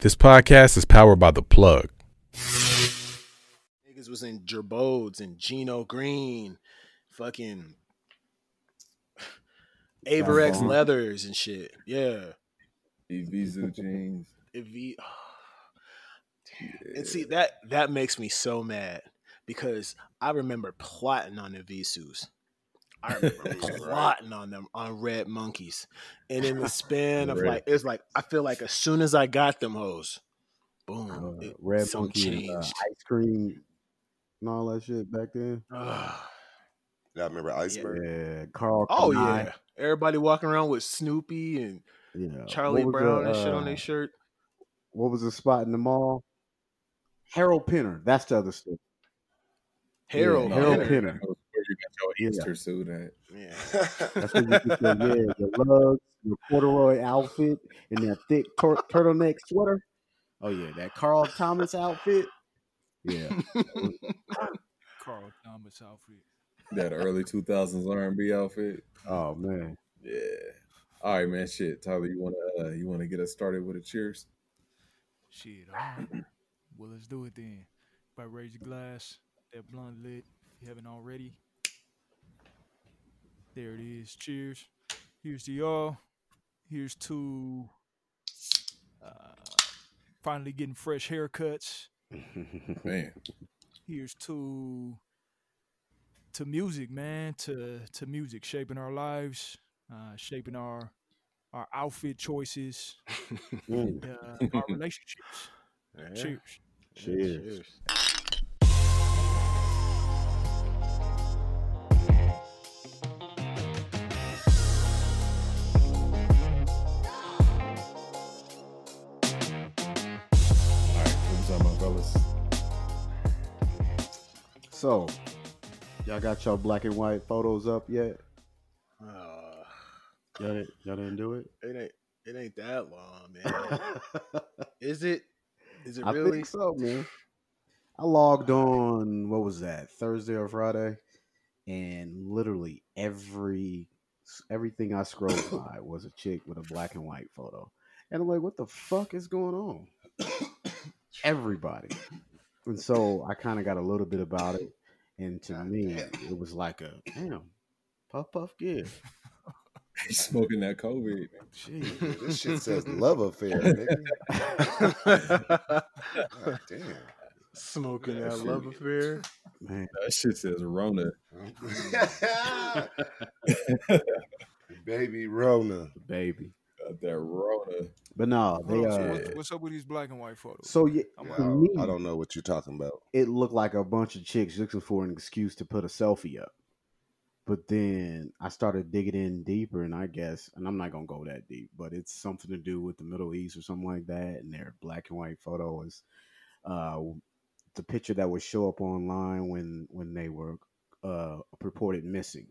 This podcast is powered by The Plug. Niggas was in Girbauds and Gino Green, fucking Avirex leathers and shit. Yeah. Evisu jeans. If he, and see that that makes me so mad because I remember plotting on the Visus. I remember plotting on them on Red Monkeys, and in the span of Red. like it's like I feel like as soon as I got them hoes, boom, Uh, it- Red something Monkey uh, ice cream and all that shit back then. Ugh. Y'all remember Iceberg? Yeah, Karl. Oh Kani. yeah, everybody walking around with Snoopy and yeah. Charlie Brown the, and shit on uh, their shirt. What was the spot in the mall? Harold Pinner. That's the other stuff. Harold, Harold Pinner. Pinner. Where you got your Easter suit at? Yeah. That's what you get your, yeah, your Lugz, your corduroy outfit, and that thick tur- turtleneck sweater. Oh yeah, that Carl Thomas outfit. Yeah, Carl Thomas outfit. That early 2000s R&B outfit. oh man. Yeah. All right, man. Shit, Tyler, you wanna uh, you wanna get us started with a cheers? Shit, all right. well, let's do it then. Everybody raise your glass. That blunt lit. If you haven't already. There it is. Cheers. Here's to y'all. Here's to uh, finally getting fresh haircuts. Man, Here's to to music, man. To to music shaping our lives, uh, shaping our our outfit choices, and, uh, our relationships. Yeah. Cheers. cheers. all So, y'all got your black and white photos up yet? Uh, Y'all didn't, y'all didn't do it. it ain't it ain't that long, man. Is it? Is it I really? think so, man. I logged on. What was that? Thursday or Friday, and literally every everything I scrolled by was a chick with a black and white photo, and I'm like, what the fuck is going on? Everybody, and so I kind of got a little bit about it, and to me, it was like a damn puff puff give. He's smoking that COVID. Jeez. this shit says love affair, nigga. God damn. Smoking That that shit. love affair. Man, That shit says Rona. Baby Rona. baby, Got that Rona. but no, they Hold uh. what's, what's up with these black and white photos? So yeah, I'm to I me, don't, I don't know what you're talking about. it looked like a bunch of chicks looking for an excuse to put a selfie up. But then I started digging in deeper, and I guess, and I'm not gonna go that deep, but it's something to do with the Middle East or something like that. And their black and white photo is uh, the picture that would show up online when when they were uh, reported missing.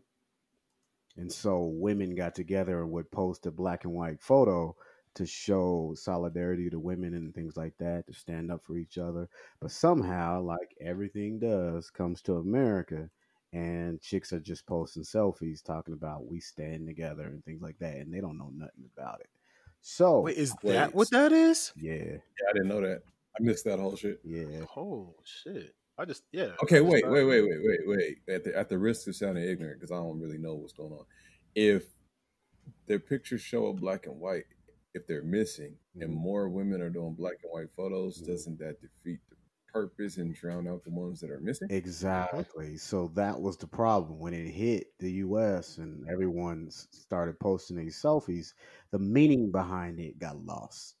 And so women got together and would post a black and white photo to show solidarity to women and things like that, to stand up for each other. But somehow, like everything does, comes to America and chicks are just posting selfies talking about we stand together and things like that, and they don't know nothing about it. So Wait, is that what that is? yeah, Yeah, I didn't know that. I missed that whole shit. yeah. Oh shit! I just yeah. Okay, I wait, wait, wait, wait, wait, wait. At the at the risk of sounding ignorant, because I don't really know what's going on. If their pictures show up black and white, if they're missing, and Mhm. more women are doing black and white photos, Mhm. doesn't that defeat the purpose and drown out the ones that are missing? Exactly. So that was the problem when it hit the US and everyone started posting these selfies. The meaning behind it got lost.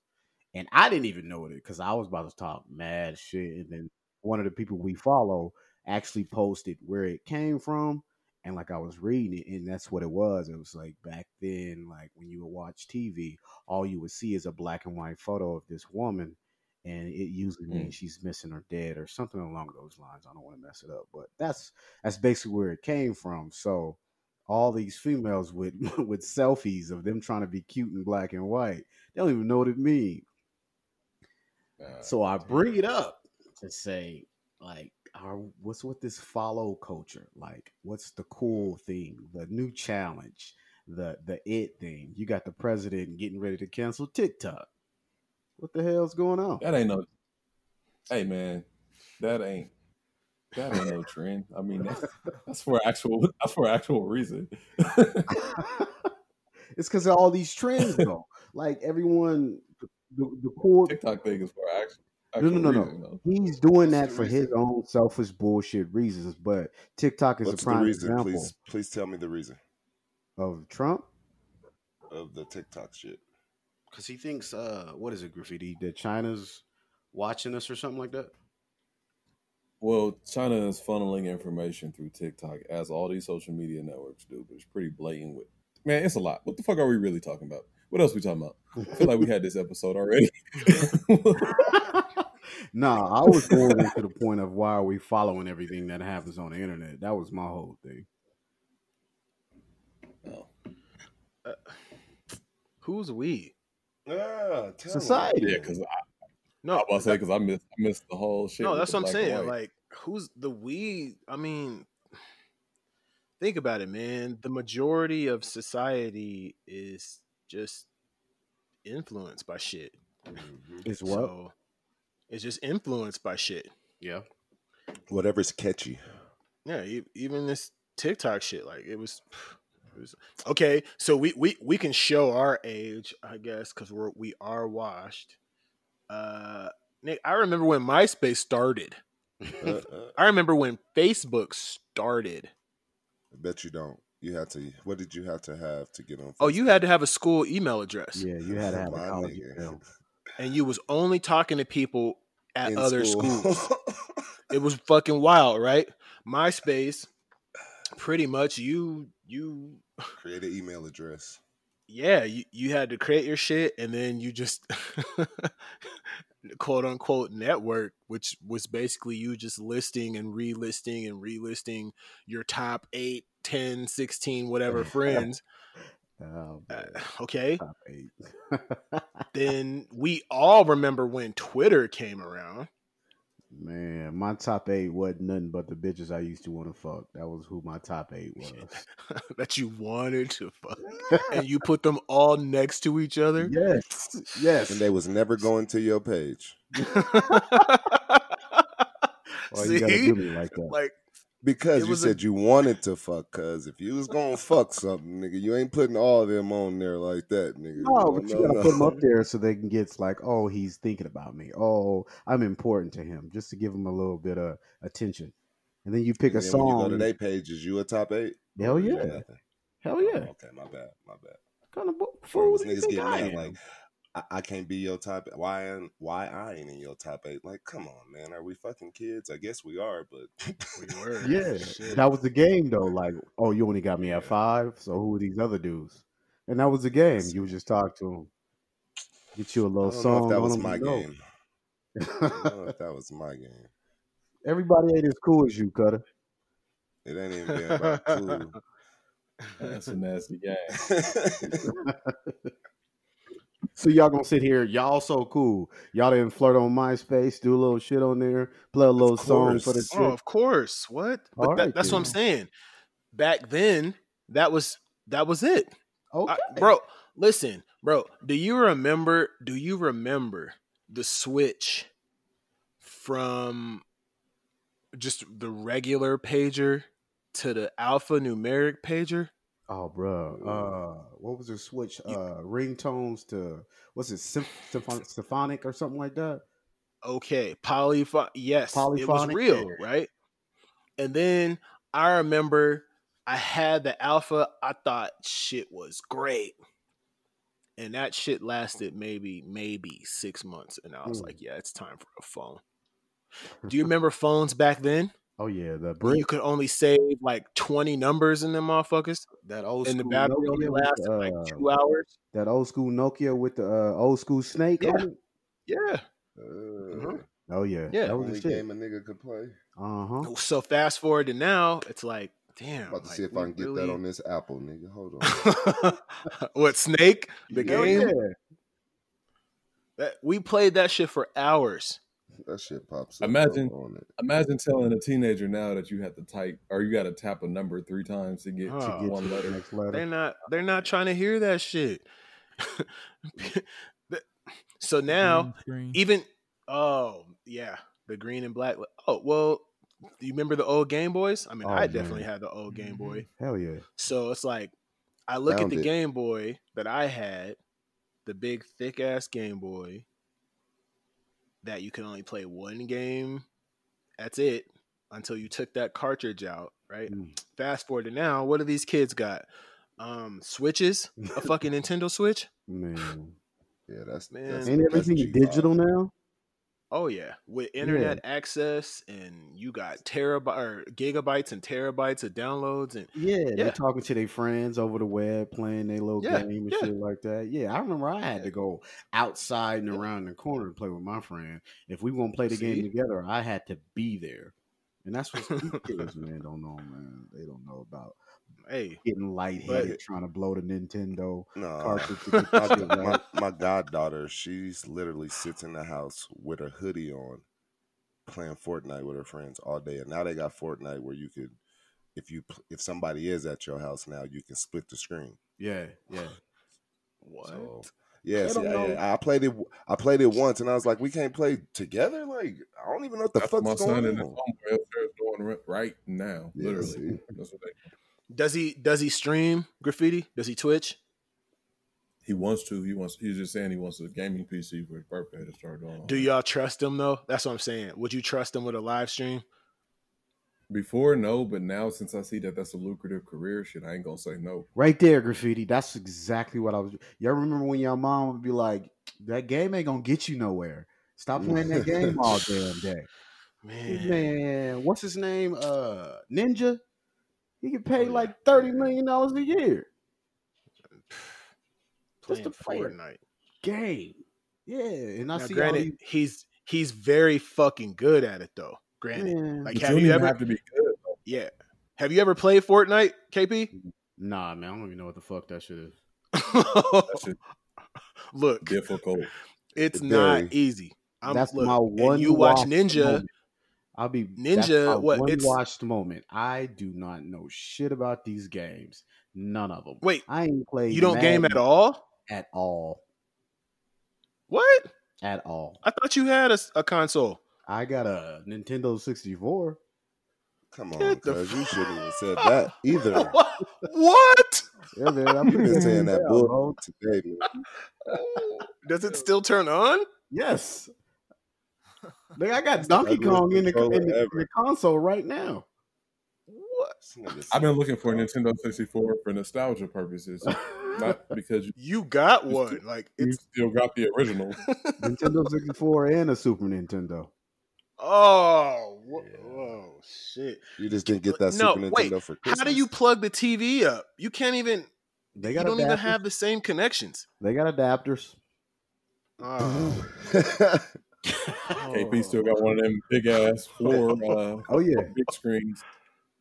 And I didn't even know it because I was about to talk mad shit. And then one of the people we follow actually posted where it came from. And like I was reading it, and that's what it was. It was like back then, like when you would watch TV, all you would see is a black and white photo of this woman and it usually Mm. means she's missing or dead or something along those lines. I don't want to mess it up, but that's that's basically where it came from. So all these females with with selfies of them trying to be cute and black and white, they don't even know what it means. Uh, So I bring it up to say, like, our, what's with this follow culture? Like, what's the cool thing, the new challenge, the the it thing? You got the president getting ready to cancel TikTok. What the hell's going on? That ain't no. Hey man, that ain't that ain't no trend. I mean, that's, that's for actual that's for actual reason. it's because of all these trends, though. like everyone, the, the core. TikTok thing is for actual. No, no, no, no. He's doing that the for his own selfish bullshit reasons. But TikTok is What's a the prime reason? example Please, please tell me the reason of Trump of the TikTok shit. because he thinks, uh, what is it, graffiti? That China's watching us or something like that. Well, China is funneling information through TikTok as all these social media networks do, but it's pretty blatant with man, it's a lot. What the fuck are we really talking about? What else we talking about? I feel like we had this episode already. nah, I was going to the point of why are we following everything that happens on the internet? That was my whole thing. Oh. Who's we? Yeah, tell Society. yeah, because I, No, I was about to say because I missed I missed the whole shit. no, that's what I'm saying. white. Like, who's the we? I mean, think about it, man. The majority of society is just influenced by shit. Mhm. Is what? So it's just influenced by shit. yeah. Whatever's catchy. Yeah, e- even this TikTok shit, like it was, it was okay. So we we we can show our age, I guess, because we're we are washed. Uh, Nick, I remember when MySpace started. Uh, uh, I remember when Facebook started. I bet you don't. You had to. What did you have to have to get on? Oh, you had to have a school email address, Yeah, you had to have a college email. And you was only talking to people at In other school. schools. it was fucking wild, right? MySpace, pretty much you you Create an email address. yeah, you, you had to create your shit and then you just quote unquote network, which was basically you just listing and relisting and relisting your top 8, 10, 16, whatever friends. Oh, Uh, okay. Then we all remember when Twitter came around. Man, my top eight wasn't nothing but the bitches I used to want to fuck. That was who my top eight was. that you wanted to fuck. and you put them all next to each other. yes, yes. And they was never going to your page Why you gotta See? do me like that? like because you was a- said you wanted to fuck. Cause if you was gonna fuck something, nigga, you ain't putting all of them on there like that, nigga. No, but you gotta put them up there so they can get like, oh, he's thinking about me. Oh, I'm important to him, just to give him a little bit of attention. And then you pick a And then when you go song. to their page, is you a top eight? Hell Or is yeah. Hell Oh, yeah, okay, my bad, my bad. kind of Bro, fool. was niggas think getting I mad like I, I can't be your top. Why? ain't- Why I ain't in your top eight? Like, come on, man. Are we fucking kids? I guess we are, but we were. Yeah, Shit. that was the game though. Like, oh, you only got me at five, so who are these other dudes? And that was the game. You just talk to them, get you a little don't know song. if that was my and game. I don't know if that was my game. Everybody ain't as cool as you, Cutter. It ain't even been about cool. That's a nasty game. So y'all gonna sit here, y'all so cool. Y'all didn't flirt on MySpace, do a little shit on there, play a little song for the chick. Oh, of course. What? But that- right, that's what I'm saying. Back then, that was that was it. okay, I- bro, listen, bro. Do you remember? Do you remember the switch from just the regular pager to the alphanumeric pager? Oh, bro. Uh, what was the switch? Uh, ringtones to what's it, symph- symphon- symphonic or something like that? Okay, polyphonic. Yes, it was real, right? And then I remember I had the alpha. I thought shit was great, and that shit lasted maybe maybe six months, and I was Mm. like, yeah, it's time for a phone. Do you remember phones back then? Oh yeah, the Where brick. you could only save like twenty numbers in them motherfuckers, that old and the school battery only lasted the, like uh, two hours. that old school Nokia with the uh, old school snake Yeah. on it. Yeah. Uh, Oh yeah, Yeah. that was Only the shit. game a nigga could play. Uh huh. So fast forward to now, it's like, damn. About to like, see if I can get that on this Apple, nigga. Hold on. what Snake? The Hell game? yeah. That we played that shit for hours. That shit pops up Imagine- on it. Imagine telling a teenager now that you have to type or you got to tap a number three times to get Oh. to Get one to letter. next letter. They're not. They're not trying to hear that shit. So now Green screen. even oh yeah, the green and black. Oh well, you remember the old Game Boys? I mean, Oh, I man. definitely had the old Game mm-hmm. Boy. Hell yeah. So it's like I look at the it. Game Boy that I had, the big thick ass Game Boy that you can only play one game. That's it until you took that cartridge out, right? Mm. Fast forward to now, what do these kids got? Um, switches, a fucking Nintendo Switch. Man. Yeah, that's Man. That's, Ain't that's everything digital now? Oh yeah, with internet access and you got terabyte or gigabytes and terabytes of downloads and Yeah, Yeah. they're talking to their friends over the web, playing their little Yeah, game and yeah. shit like that. Yeah, I remember I had to go outside and around the corner to play with my friend. If we want to play the See? game together, I had to be there. And that's what these kids, man, don't know, man. They don't know about hey, getting lightheaded, But- trying to blow the Nintendo No, cartridge. my, the my, my goddaughter, she's literally sits in the house with her hoodie on, playing Fortnite with her friends all day. And now they got Fortnite where you could, if you if somebody is at your house now, you can split the screen. Yeah, yeah. what? So yeah, They see, don't I, know. yeah, I played it. I played it once, and I was like, "We can't play together." Like, I don't even know what the That's what fuck's my son going and his on. homeboy upstairs doing right now. Yeah, Literally, see? that's what they. Does he does he stream graffiti? Does he Twitch? He wants to. He wants. He's just saying he wants a gaming PC for his birthday to start doing. Do y'all trust him though? That's what I'm saying. Would you trust him with a live stream? Before, no, but now since I see that that's a lucrative career, shit, I ain't gonna say no. Right there, graffiti. That's exactly what I was. Y'all remember when your mom would be like, "That game ain't gonna get you nowhere. Stop playing that game all damn day." Man, Man, what's his name? Uh, Ninja. He could pay Oh, yeah. like thirty million dollars a year. playing to play. Fortnite. Game. Yeah, and I Now, see granted, he's he's very fucking good at it though. all Granted, these, man, like But have don't you ever? have to be good. yeah, have you ever played Fortnite, KP? nah, man, I don't even know what the fuck that shit is. That shit Look, difficult. it's Very. not easy. I'm, that's look, my and one. You watch Ninja. moment. I'll be that's Ninja, my what, One it's- watched moment. I do not know shit about these games. None of them. Wait, I ain't played. you don't game at all? At all. What? At all. I thought you had a console. I got a Nintendo 64. Come on, cuz you shouldn't have said that either. what? Yeah, man. I'm You've been saying that bull today, man. Does it still turn on? Yes. Like I got Donkey Kong in the, in, the, in the console right now. What? I've been looking for a Nintendo 64 for nostalgia purposes, not because you, You got You one. still- Like you still got the original. Nintendo 64 and a Super Nintendo. oh whoa, whoa shit. You just didn't get that No, Super Nintendo wait, for How do you plug the TV up? You can't even. They You don't even have the same connections. They got adapters. Oh, KP still got one of them big ass floor, uh, Oh yeah, big screens,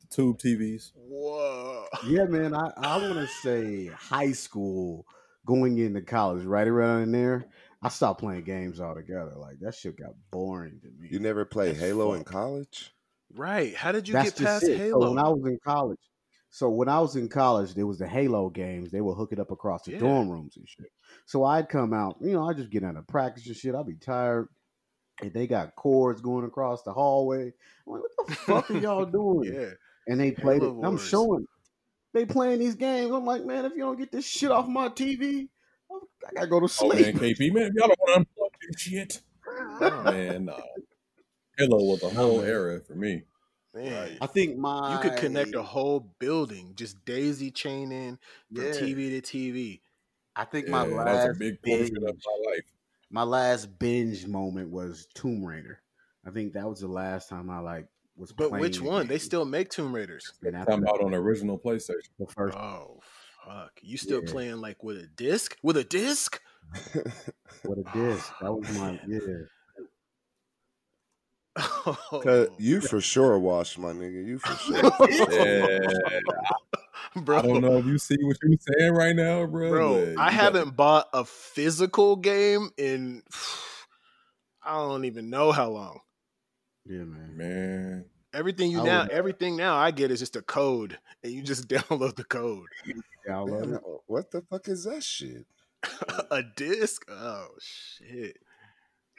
tube TVs. Whoa. yeah, man. I I want to say high school, going into college, right around in there. I stopped playing games altogether. Like that shit got boring to me. you never played As Halo in college? Right. How did you That's get past it. Halo? So when I was in college, so when I was in college, there was the Halo games. They would hook it up across the Yeah. dorm rooms and shit. So I'd come out, you know, I just get out of practice and shit. I'd be tired, and they got cords going across the hallway. I'm like, what the fuck are y'all doing? yeah. And they played it. Halo I'm showing they playing these games. I'm like, man, if you don't get this shit off my TV, I gotta go to oh, sleep. Oh sleep. man, KP, man, y'all don't want to unplug this shit. Oh, Man, no. Halo was a whole era for me. man. I think my You could connect a whole building, just daisy chaining from Yeah. TV to TV. I think Yeah, my that was last a big portion of my life. My last binge moment was Tomb Raider. I think that was the last time I like was. But playing which a one? They still make Tomb Raiders. And after Talking that, about on the original PlayStation. the first. Oh fuck! You still Yeah. playing like with a disc? With a disc? with a disc! That was my yeah. Oh. Cause you for sure washed my nigga. You for sure. Yeah, bro. I don't know if you see what you're saying right now, bro. Bro, but I you got haven't bought a physical game in I don't even know how long. Yeah, man. man. Everything you I now, would- everything now I get is just a code, and you just download the code. Download it. Oh, what the fuck is that shit? a disc? Oh shit.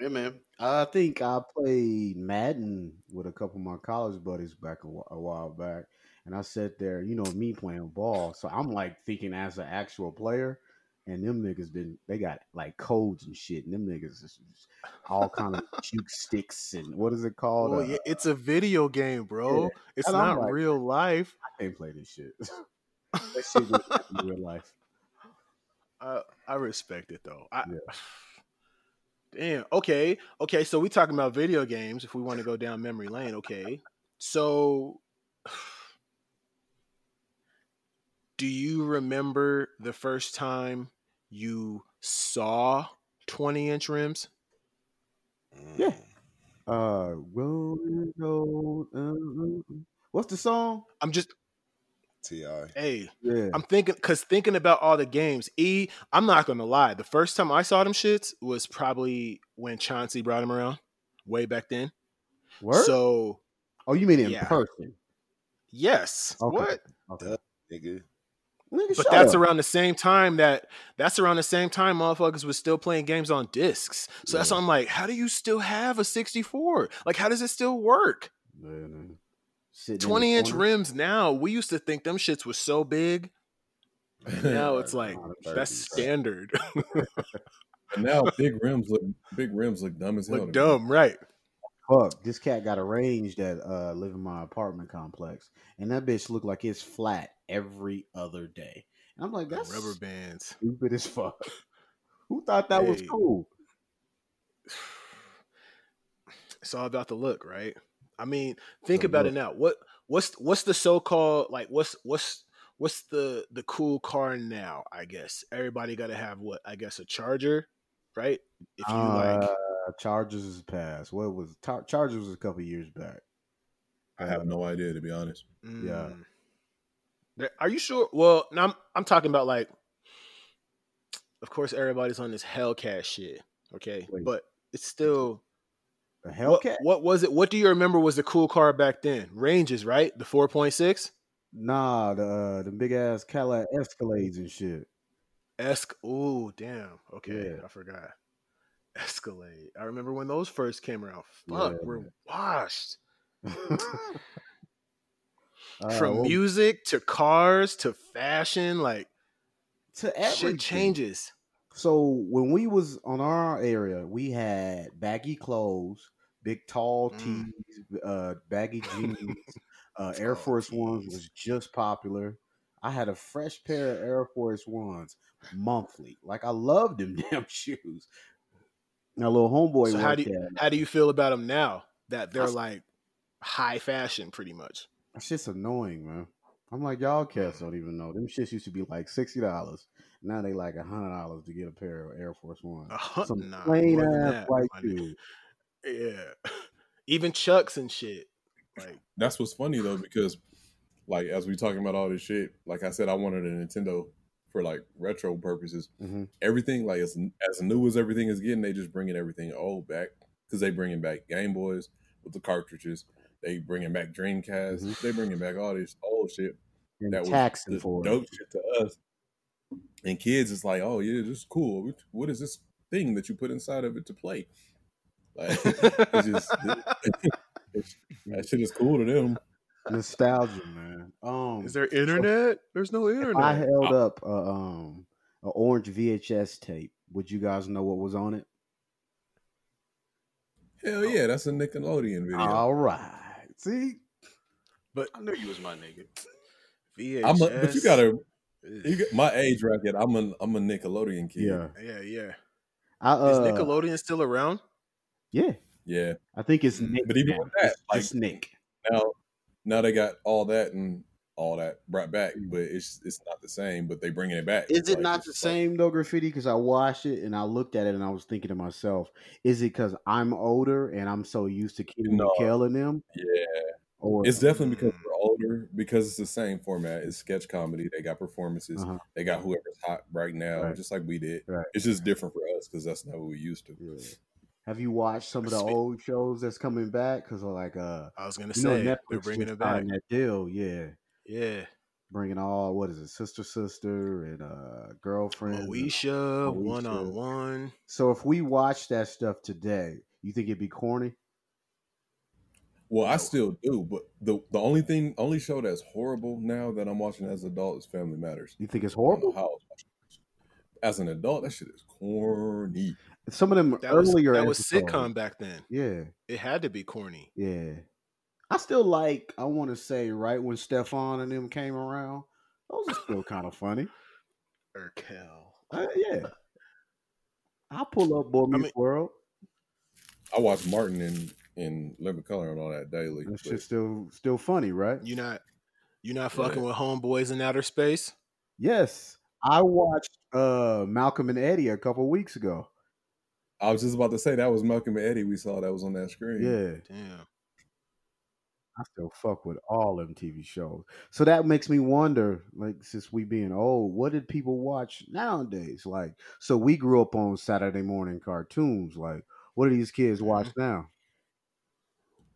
Yeah, man. I think I played Madden with a couple of my college buddies back a, wh- a while back, and I sat there, you know, me playing ball. So I'm like thinking as an actual player, and them niggas been they got like codes and shit, and them niggas is all kind of juke sticks and what is it called? Well, Uh, yeah, it's a video game, bro. Yeah. It's And not like- real life. I can't play this shit. that shit in real life. I I respect it though. I, Yeah. Damn. Okay. Okay. So we talking about video games. If we want to go down memory lane, okay. So, do you remember the first time you saw twenty inch rims? Yeah. Uh, will you what's the song? I'm just Ti. hey. Yeah, I'm thinking because thinking about all the games. E, I'm not gonna lie. The first time I saw them shits was probably when Chauncey brought them around, way back then. Word? So oh, you mean in yeah. person? yes, Okay. what? Okay. Nigga. Nigga, But that's up. around the same time that that's around the same time motherfuckers was still playing games on discs. So that's Yeah. why I'm like, how do you still have a 64? Like, how does it still work? Man. Sitting in 20 inch corner. rims now. We used to think them shits was so big. And now it's like Nah, them that's standard. And now big rims look big rims look dumb as hell. Look to me. dumb, right? Fuck, this cat got arranged that uh live in my apartment complex, and that bitch looked like it's flat every other day. And I'm like, that's rubber bands. stupid as fuck. Who thought that was cool? It's all about the look, right? I mean, think The about look. it now. What what's what's the so called like what's what's what's the the cool car now? I guess everybody got to have what I guess a charger, right? If you like, Uh, Chargers is past. What was Tar- Chargers was a couple years back. I have no idea to be honest. yeah. mm. There- Are you sure? Well, now I'm I'm talking about like, of course, everybody's on this Hellcat shit, okay? Wait. But it's still The what, Hellcat? what was it? What do you remember was the cool car back then? Ranges, right? The four point six. Nah, the uh, the big ass Cadillac Escalades and shit. Esc. Ooh, damn. Okay, Yeah. I forgot. Escalade. I remember when those first came around. Fuck, Yeah, we're washed. Uh, From music to cars to fashion, like to everything. shit changes. So when we was on our area, we had baggy clothes, big tall Mm. tees, uh, baggy jeans. uh, Air Force Ones was just popular. I had a fresh pair of Air Force Ones monthly. Like I loved them damn shoes. Now little homeboy So how do you, at how do you feel about them now? That they're That's- like high fashion, pretty much. that shit's annoying, man. I'm like, y'all cats don't even know. Them shits used to be like sixty dollars. Now they like a hundred dollars to get a pair of Air Force Ones. A hun- Some nah, plain ass that, white my shoes. Yeah, even Chucks and shit. Like, That's what's funny though, because like as we talking about all this shit, like I said, I wanted a Nintendo for like retro purposes. Mhm. Everything like as as new as everything is getting, they just bringing everything old back because they bringing back Game Boys with the cartridges. They bringing back Dreamcast. Mhm. They bringing back all this old shit And that was taxing for it. dope shit to us. And kids, it's like, oh yeah, this is cool. What- What is this thing that you put inside of it to play? Like, it's just that shit is cool to them. Nostalgia, man. Um, is there internet? There's no if internet. I held up a, um an orange VHS tape, would you guys know what was on it? Hell yeah, that's a Nickelodeon video. All right. See, but I knew you was my nigga. VHS. I'm a, but you gotta you got my age bracket. I'm a I'm a Nickelodeon kid. Yeah. yeah, yeah. I, uh, Is Nickelodeon still around? Yeah, yeah. I think it's Mm, Nick. but even now. with that, like- just Nick. Now now they got all that and all that brought back, Mm. but it's it's not the same. But they bringing it back. Is it like- not the like- same though, graffiti? Because I watched it and I looked at it and I was thinking to myself, is it because I'm older and I'm so used to Kenan No. And them? Yeah, Or it's definitely because we're older. Because it's the same format. It's sketch comedy. They got performances. Uh-huh. They got whoever's hot right now, Right. just like we did. Right. It's just different for us because that's not what we used to. Yeah. Have you watched some of the old shows that's coming back? Because like uh, I was gonna know, say Netflix they're bringing it back. that deal. Yeah, Yeah, bringing all what is it, sister, sister, and uh, girlfriend. Moesha, one on one. So if we watch that stuff today, you think it'd be corny? Well, I still do, but the the only thing, only show that's horrible now that I'm watching as an adult is Family Matters. You think it's I don't know horrible? how I was watching it. As an adult, that shit is corny. Some of them That was earlier that was episodes- sitcom back then. Yeah, It had to be corny. yeah. I still like. I want to say right when Stefan and them came around, those are still kind of funny. Urkel. Uh, yeah. I'll pull up Boy I Meets mean- World. I watch Martin and and Living Color and all that daily. That's but just still still funny, right? You're not you're not Yeah. fucking with homeboys in outer space? Yes. I watched uh Malcolm and Eddie a couple weeks ago. I was just about to say that was Malcolm and Eddie we saw that was on that screen. Yeah. Damn. I still fuck with all them TV shows. So that makes me wonder, like, since we being old, what did people watch nowadays? Like, so we grew up on Saturday morning cartoons. Like, what do these kids mm-hmm. watch now?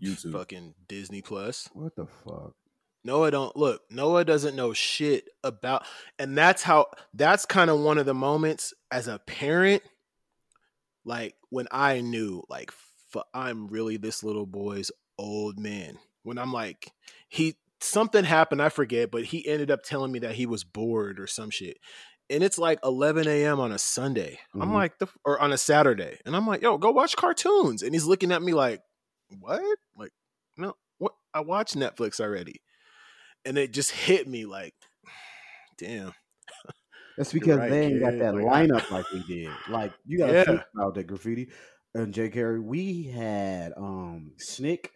YouTube. Fucking Disney Plus. What the fuck? Noah don't look. Noah doesn't know shit about, and that's how. That's kind of one of the moments as a parent, like when I knew, like, f- I'm really this little boy's old man. When I'm like, he something happened, I forget, but he ended up telling me that he was bored or some shit. And it's like 11 a.m. on a Sunday. I'm Mhm. like, the, or on a Saturday, and I'm like, yo, go watch cartoons. And he's looking at me like, what? Like, no, what? I watched Netflix already and it just hit me like, damn. That's because right, they ain't got that lineup like we did. Like, you got to Yeah. think about that graffiti. And Jay Carey, we had um Snick.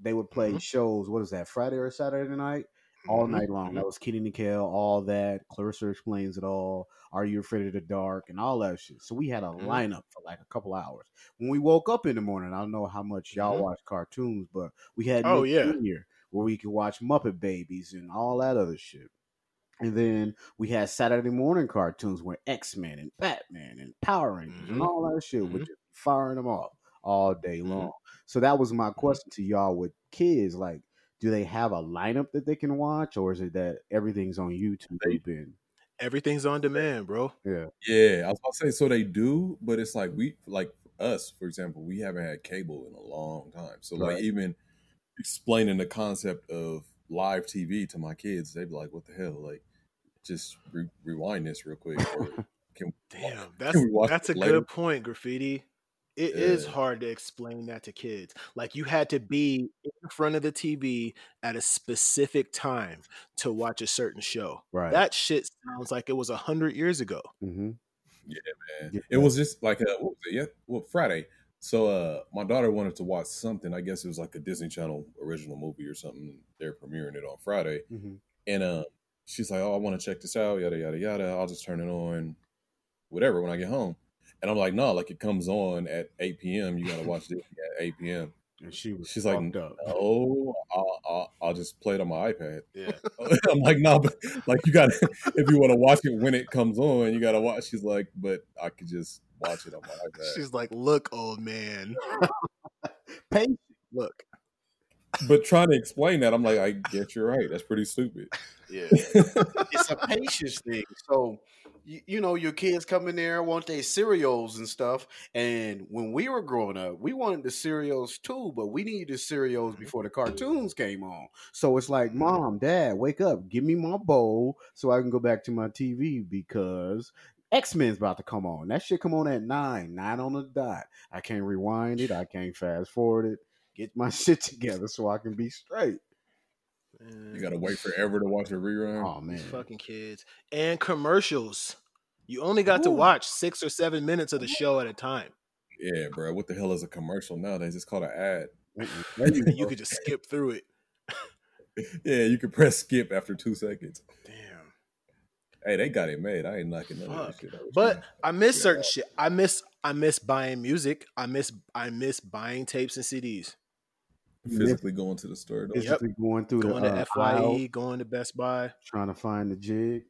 They would play Mhm. shows. What is that? Friday or Saturday night? all Mhm, night long. That was Kenan and Kel, all that. Clarissa explains it all. Are you afraid of the dark and all that shit? So we had a Mhm. lineup for like a couple hours. When we woke up in the morning, I don't know how much y'all Mhm. watch cartoons, but we had Oh, Nick yeah. Jr., where we could watch Muppet Babies and all that other shit. And then we had Saturday morning cartoons where X Men and Batman and Power Rangers and Mhm. all that shit would Mhm. just firing them off all day Mhm. long. So that was my question to y'all with kids. Like, do they have a lineup that they can watch, or is it that everything's on YouTube? And Everything's on demand, bro. yeah, Yeah, I was about to say so they do, but it's like we like us, for example, we haven't had cable in a long time. So Right. like even explaining the concept of live TV to my kids, they'd be like, "What the hell?" Like, just re- rewind this real quick. Or can Damn, that's we that's a later? good point, graffiti. It is Yeah. hard to explain that to kids. Like you had to be in front of the TV at a specific time to watch a certain show. right. That shit sounds like it was a hundred years ago. hmm man. Yeah. It was just like uh, what was it? Yeah, well, Friday. So uh, my daughter wanted to watch something. I guess it was like a Disney Channel original movie or something. They're premiering it on Friday, hmm and uh, she's like, "Oh, I want to check this out." Yada yada yada. I'll just turn it on, whatever, when I get home. And I'm like, "No, like it comes on at 8 p.m. You gotta watch this at 8 p.m." And she was She's like, fucked up. "No, I'll, I'll, I'll just play it on my iPad." Yeah. I'm like, no, but like you got to if you want to watch it when it comes on, you got to watch. She's like, but I could just watch it on my iPad. She's like, look, old man. Patience. Look. But trying to explain that, I'm like, I get you're right. That's pretty stupid. Yeah. it's a patience thing. So, you, you know, your kids come in there want their cereals and stuff. And when we were growing up, we wanted the cereals too, but we needed the cereals mm-hmm. before the cartoons came on. So it's like, mom, dad, wake up, give me my bowl so I can go back to my TV because X Men's about to come on. That shit come on at nine, nine on the dot. I can't rewind it. I can't fast forward it. Get my shit together so I can be straight. You got to wait forever to watch a rerun. Oh man, fucking kids and commercials. You only got to watch six or seven minutes of the show at a time. Yeah, bro. What the hell is a commercial nowadays? It's called an ad. You you could just skip through it. Yeah, you could press skip after two seconds. Damn. Hey, they got it made. I ain't knocking none of that Fuck. shit. out. But I miss Yeah. certain shit. I miss I miss buying music. I miss I miss buying tapes and CDs. Physically going to the store. Though. Yep. Physically going through Going the to uh, FYE, aisle, going to Best Buy. trying to find the jig.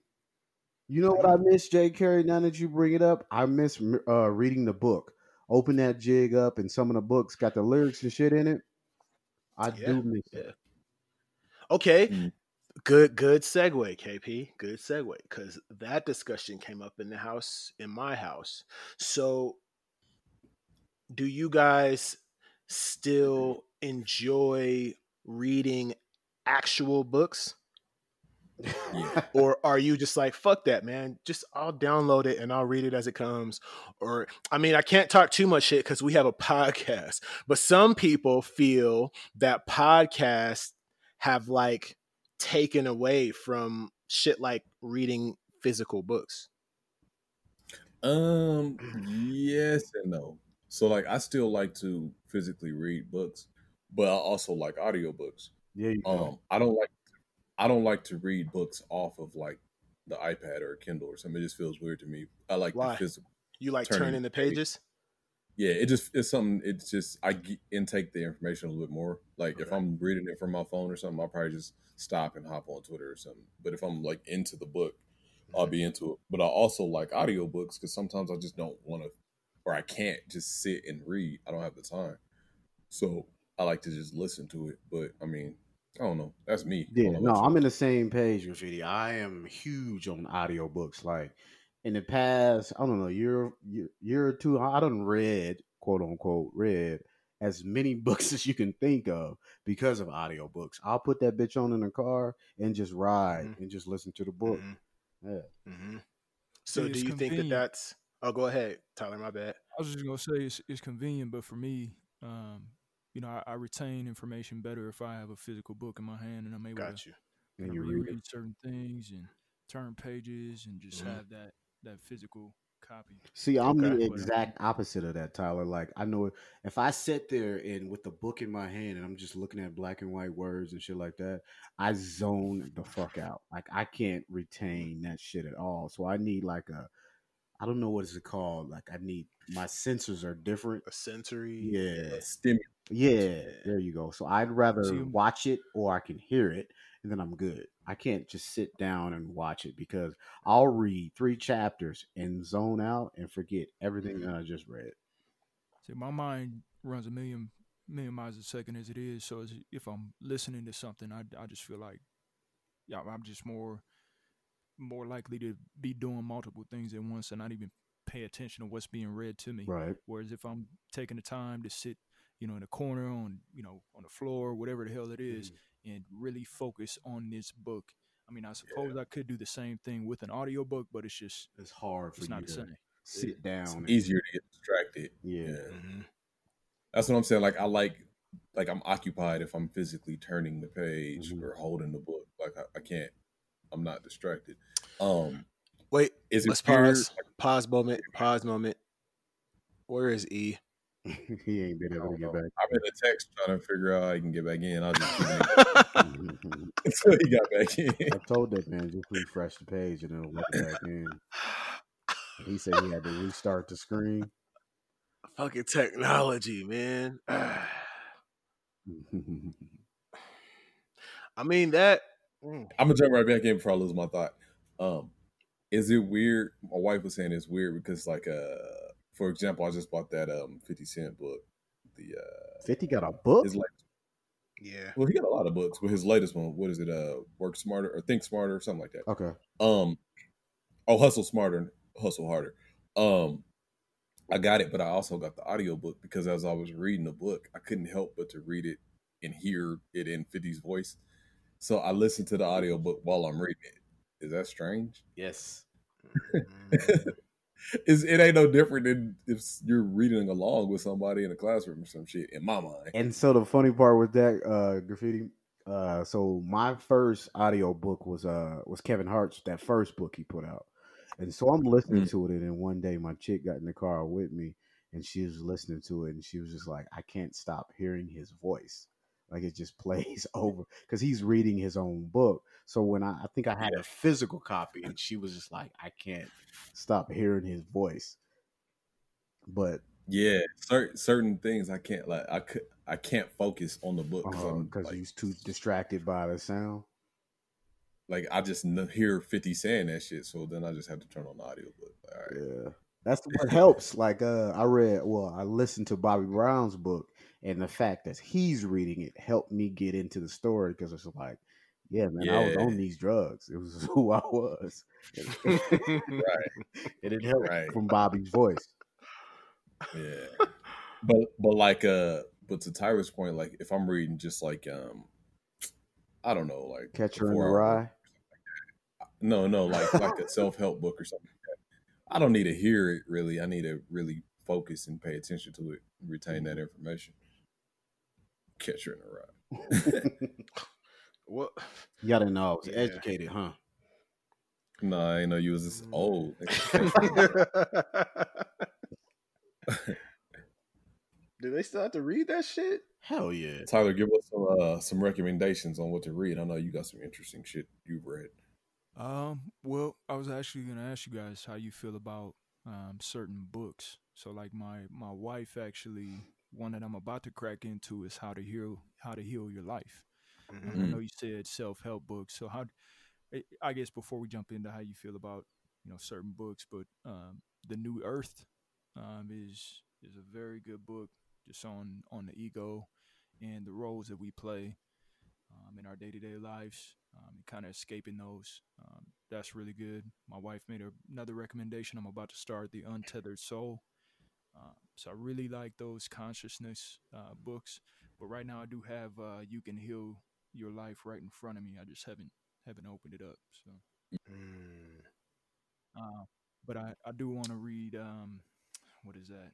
You know what I miss, Jay Carey? Now that you bring it up, I miss uh, reading the book. Open that jig up, and some of the books got the lyrics and shit in it. I Yeah, do miss yeah. it. Okay. Mm. Good, good segue, KP. Good segue, because that discussion came up in the house, in my house. So, do you guys still enjoy reading actual books? Yeah. or are you just like fuck that man just i'll download it and i'll read it as it comes or i mean i can't talk too much shit because we have a podcast but some people feel that podcasts have like taken away from shit like reading physical books Um, yes and no. So like I still like to physically read books, but I also like audiobooks. Yeah. Um, I don't like I don't like to read books off of like the iPad or Kindle or something. It just feels weird to me. I like Why? the physical. you like Turning turning the the page. pages Yeah, it just it's something. It's just I get, intake the information a little bit more. Like if I'm reading it from my phone or something, I'll probably just stop and hop on Twitter or something. But if I'm like into the book, I'll be into it. But I also like audiobooks because sometimes I just don't want to, or I can't just sit and read. I don't have the time, so I like to just listen to it. But I mean, I don't know. That's me. I Yeah, don't know no, I'm in the same page, Graffiti. I am huge on audiobooks. Like in the past, I don't know, year year, year or two, I done read, quote unquote, read as many books as you can think of because of audiobooks. I'll put that bitch on in the car and just ride Mhm. and just listen to the book. Mhm. Yeah. hmm so it's do you think that that's oh go ahead tyler my bad I was just gonna say it's, it's convenient, but for me, um, you know, I, I retain information better if I have a physical book in my hand and I'm able got to you And you read reread it. certain things and turn pages and just Mhm. have that that physical copy. See, I'm Okay. the exact opposite of that, Tyler. Like I know if I sit there and with the book in my hand and I'm just looking at black and white words and shit like that, I zone the fuck out. Like I can't retain that shit at all. So I need like a I don't know what is it called. Like I need my sensors are different. a sensory Yeah. A stimulant. Yeah, there you go. So I'd rather watch it or I can hear it and then I'm good. I can't just sit down and watch it because I'll read three chapters and zone out and forget everything mm-hmm. that I just read. See, my mind runs a million million miles a second as it is. So as, if I'm listening to something, I, I just feel like, yeah, I'm just more more likely to be doing multiple things at once and not even pay attention to what's being read to me. Right. Whereas if I'm taking the time to sit, you know, in a corner on, you know, on the floor, whatever the hell it is, and really focus on this book. I mean, I suppose I could do the same thing with an audiobook, but it's just It's hard for it's you not the to same. sit down. It's and- easier to get distracted. Yeah. Yeah. Mhm. That's what I'm saying. Like I like, like I'm occupied if I'm physically turning the page Mhm. or holding the book. Like I, I can't. I'm not distracted. Um, wait is it let's weird? pause pause moment pause moment where is e he ain't been able to get know. back. I'm in the text trying to figure out how I can get back in. I'll just keep until he got back in. I told that man just refresh the page and it'll let it back in. He said he had to restart the screen. fucking technology man i mean that mm, I'm gonna jump right back in before I lose my thought. Um, is it weird? My wife was saying it's weird because, like, uh, for example, I just bought that um 50 Cent book. The uh, 50 got a book? his like, yeah well, he got a lot of books, but his latest one, what is it? Uh, Work Smarter or Think Smarter or something like that. Okay. Um, oh, Hustle Smarter, Hustle Harder. Um, I got it, but I also got the audio book because as I was reading the book, I couldn't help but to read it and hear it in 50's voice. So I listen to the audiobook while I'm reading it. Is that strange? Yes. It ain't no different than if you're reading along with somebody in a classroom or some shit. In my mind, And so the funny part with that uh graffiti uh so my first audio book was uh was Kevin Hart's that first book he put out. And so I'm listening Mm. to it and then one day my chick got in the car with me and she was listening to it and she was just like I can't stop hearing his voice. Like it just plays over cuz he's reading his own book. So when I I think I had a physical copy and she was just like I can't stop hearing his voice. But yeah, certain certain things I can't like. I could I can't focus on the book because I'm like, uh, he's too distracted by the sound. like I just hear Fifty saying that shit, so then I just have to turn on the audiobook. All right, Yeah. That's what helps. Like uh I read well, I listened to Bobby Brown's book and the fact that he's reading it helped me get into the story because it's like yeah, man, I was on these drugs. It was who I was. Right. And it helped Right. from Bobby's voice. Yeah. but but like uh but to Tyler's point, like if I'm reading just like um I don't know, like Catcher in the before I work- Rye. No, no, like like a self help book or something like that. I don't need to hear it really. I need to really focus and pay attention to it, and retain that information. Catcher in the rye. What? Y'all didn't know I was Yeah. educated, huh? no, I didn't know you was this old. Do they still have to read that shit? Hell yeah. Tyler, give us some uh, some recommendations on what to read. I know you got some interesting shit you've read. Um, well, I was actually gonna ask you guys how you feel about um certain books. So like my my wife actually one that I'm about to crack into is how to heal how to heal your life. And I know you said self help books. So how I- I guess before we jump into how you feel about you know certain books, but um, the New Earth um, is is a very good book just on on the ego and the roles that we play um, in our day to day lives um, and kind of escaping those. Um, that's really good. My wife made a, another recommendation. I'm about to start the Untethered Soul. Uh, so I really like those consciousness uh, books. But right now I do have uh, You Can Heal Your Life right in front of me. I just haven't haven't opened it up. So, Mm. uh, but I, I do want to read um, what is that?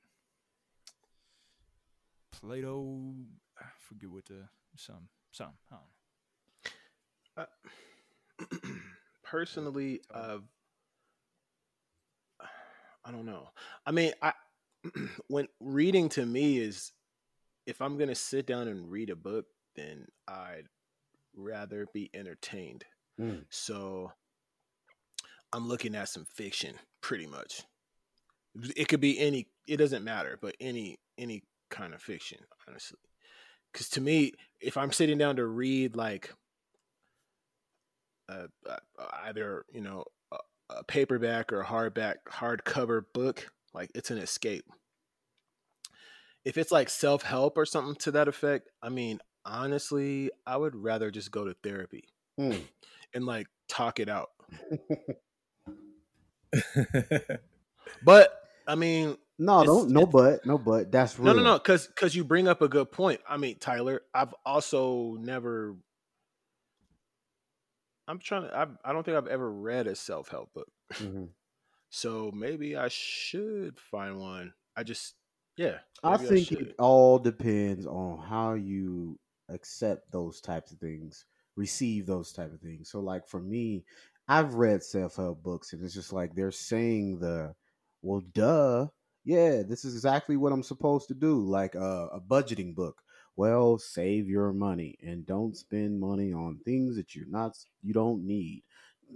Plato. I forget what the some some. I don't know. Personally, uh, I don't know. I mean, I when reading to me is if I'm gonna sit down and read a book, then I'd rather be entertained. Mm. So I'm looking at some fiction, pretty much. It could be any. It doesn't matter, but any any kind of fiction, honestly. Because to me, if I'm sitting down to read like uh, uh, either you know a, a paperback or a hardback hardcover book, like it's an escape. If it's like self help or something to that effect, I mean, honestly, I would rather just go to therapy Mm. and like talk it out. But I mean, No, don't no but, no but. That's no, real. no, no, because because you bring up a good point. I mean, Tyler, I've also never. I'm trying to. I I don't think I've ever read a self help book, Mhm. So maybe I should find one. I just, yeah, I think should. it all depends on how you accept those types of things, receive those type of things. So, like for me, I've read self help books, and it's just like they're saying the, well, duh, yeah, this is exactly what I'm supposed to do. Like uh, a budgeting book. Well, save your money and don't spend money on things that you're not you don't need.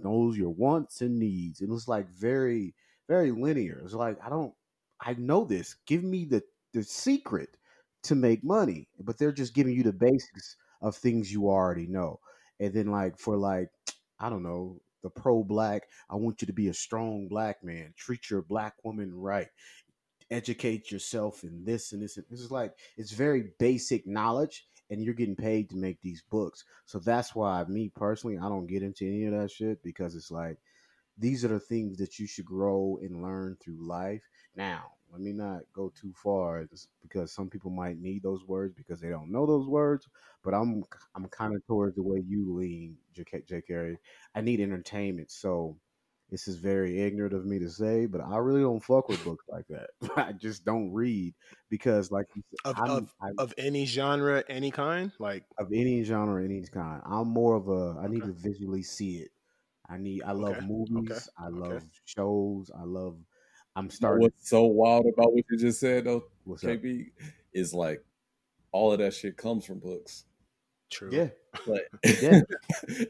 Those your wants and needs. It was like very, very linear. It's like I don't I know this. Give me the the secret to make money, but they're just giving you the basics of things you already know. And then like for like I don't know, the pro black, I want you to be a strong black man. Treat your black woman right. Educate yourself in this and this and this is like it's very basic knowledge and you're getting paid to make these books. So that's why me personally, I don't get into any of that shit because it's like these are the things that you should grow and learn through life. Now, let me not go too far because some people might need those words because they don't know those words. But I'm I'm kind of towards the way you lean, J. J. Carey. I need entertainment, so this is very ignorant of me to say, but I really don't fuck with books like that. I just don't read because, like of I'm, of, I, of any genre, any kind, like of any genre, any kind. I'm more of a. I need to visually see it. I need. I love Okay, movies. I okay. love shows. I love. I'm You know starting. What's so wild about what you just said though, What's up? Is like all of that shit comes from books. True. Yeah, Like, Yeah.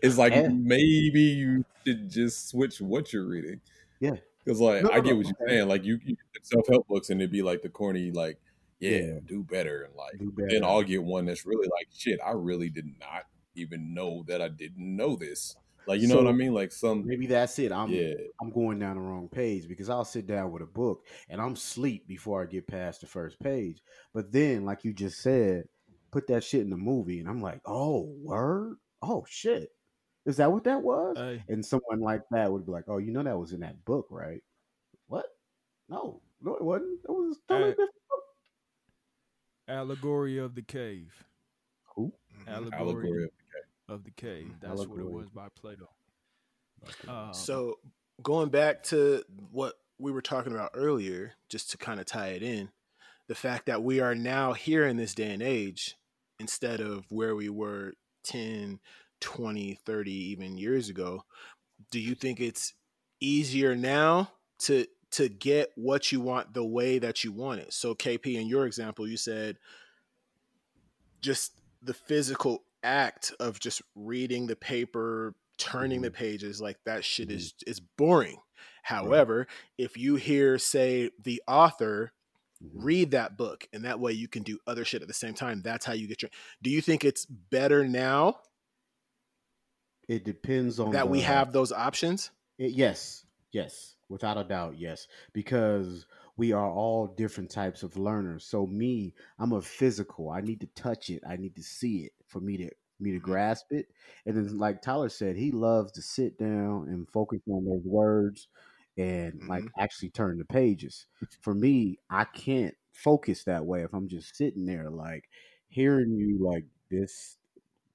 it's like Yeah. maybe you should just switch what you're reading. Yeah. because like No, I get what you're saying. Like you, you self help books and it'd be like the corny, like yeah, Yeah. do better, and like do then. I'll get one that's really like shit. I really did not even know that I didn't know this. Like you know what I mean? Like some Maybe that's it. I'm yeah. I'm going down the wrong page because I'll sit down with a book and I'm sleep before I get past the first page. But then, like you just said, put that shit in the movie and I'm like, oh, word, oh shit. Is that what that was? Hey, And someone like that would be like, "Oh, you know that was in that book, right?" What? No, no, it wasn't. It was totally Hey. different book. allegory of the cave. Who? Allegory, Allegory of of the cave. That's what it was by Plato. Um, So going back to what we were talking about earlier, just to kind of tie it in, the fact that we are now here in this day and age instead of where we were 10, 20, 30 even years ago, do you think it's easier now to to get what you want the way that you want it? So KP in your example, you said just the physical act of just reading the paper, turning the mm-hmm. pages, like that shit mm-hmm. is is boring. However, if you hear say the author Mhm. read that book and that way you can do other shit at the same time, that's how you get your Do you think it's better now It depends on that we have those options? It- yes, yes, without a doubt, yes, because we are all different types of learners. So me, I'm a physical. I need to touch it. I need to see it for me to me to grasp it. And then, like Tyler said, he loves to sit down and focus on those words and like mm-hmm. actually turn the pages. For me, I can't focus that way if I'm just sitting there like hearing you like this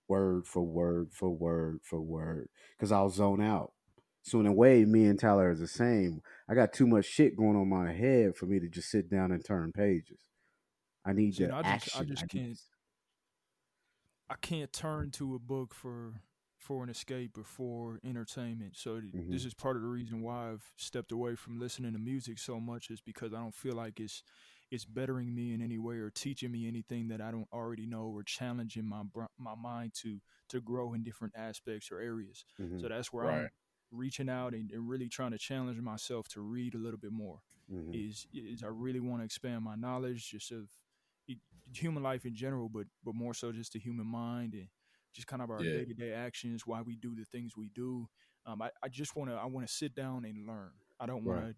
word for word for word for word because I'll zone out. So in a way, me and Tyler is the same. I got too much shit going on my head for me to just sit down and turn pages. I need the I just- I just need can't- I can't turn to a book for for an escape or for entertainment. So th- Mhm. this is part of the reason why I've stepped away from listening to music so much is because I don't feel like it's it's bettering me in any way or teaching me anything that I don't already know or challenging my my mind to to grow in different aspects or areas. Mhm, So that's where I'm reaching out and, and really trying to challenge myself to read a little bit more mhm. is is I really want to expand my knowledge just of human life in general, but but more so just the human mind and just kind of our Yeah. day to day actions, why we do the things we do. Um, I, I just want to I want to sit down and learn. I don't want Right. to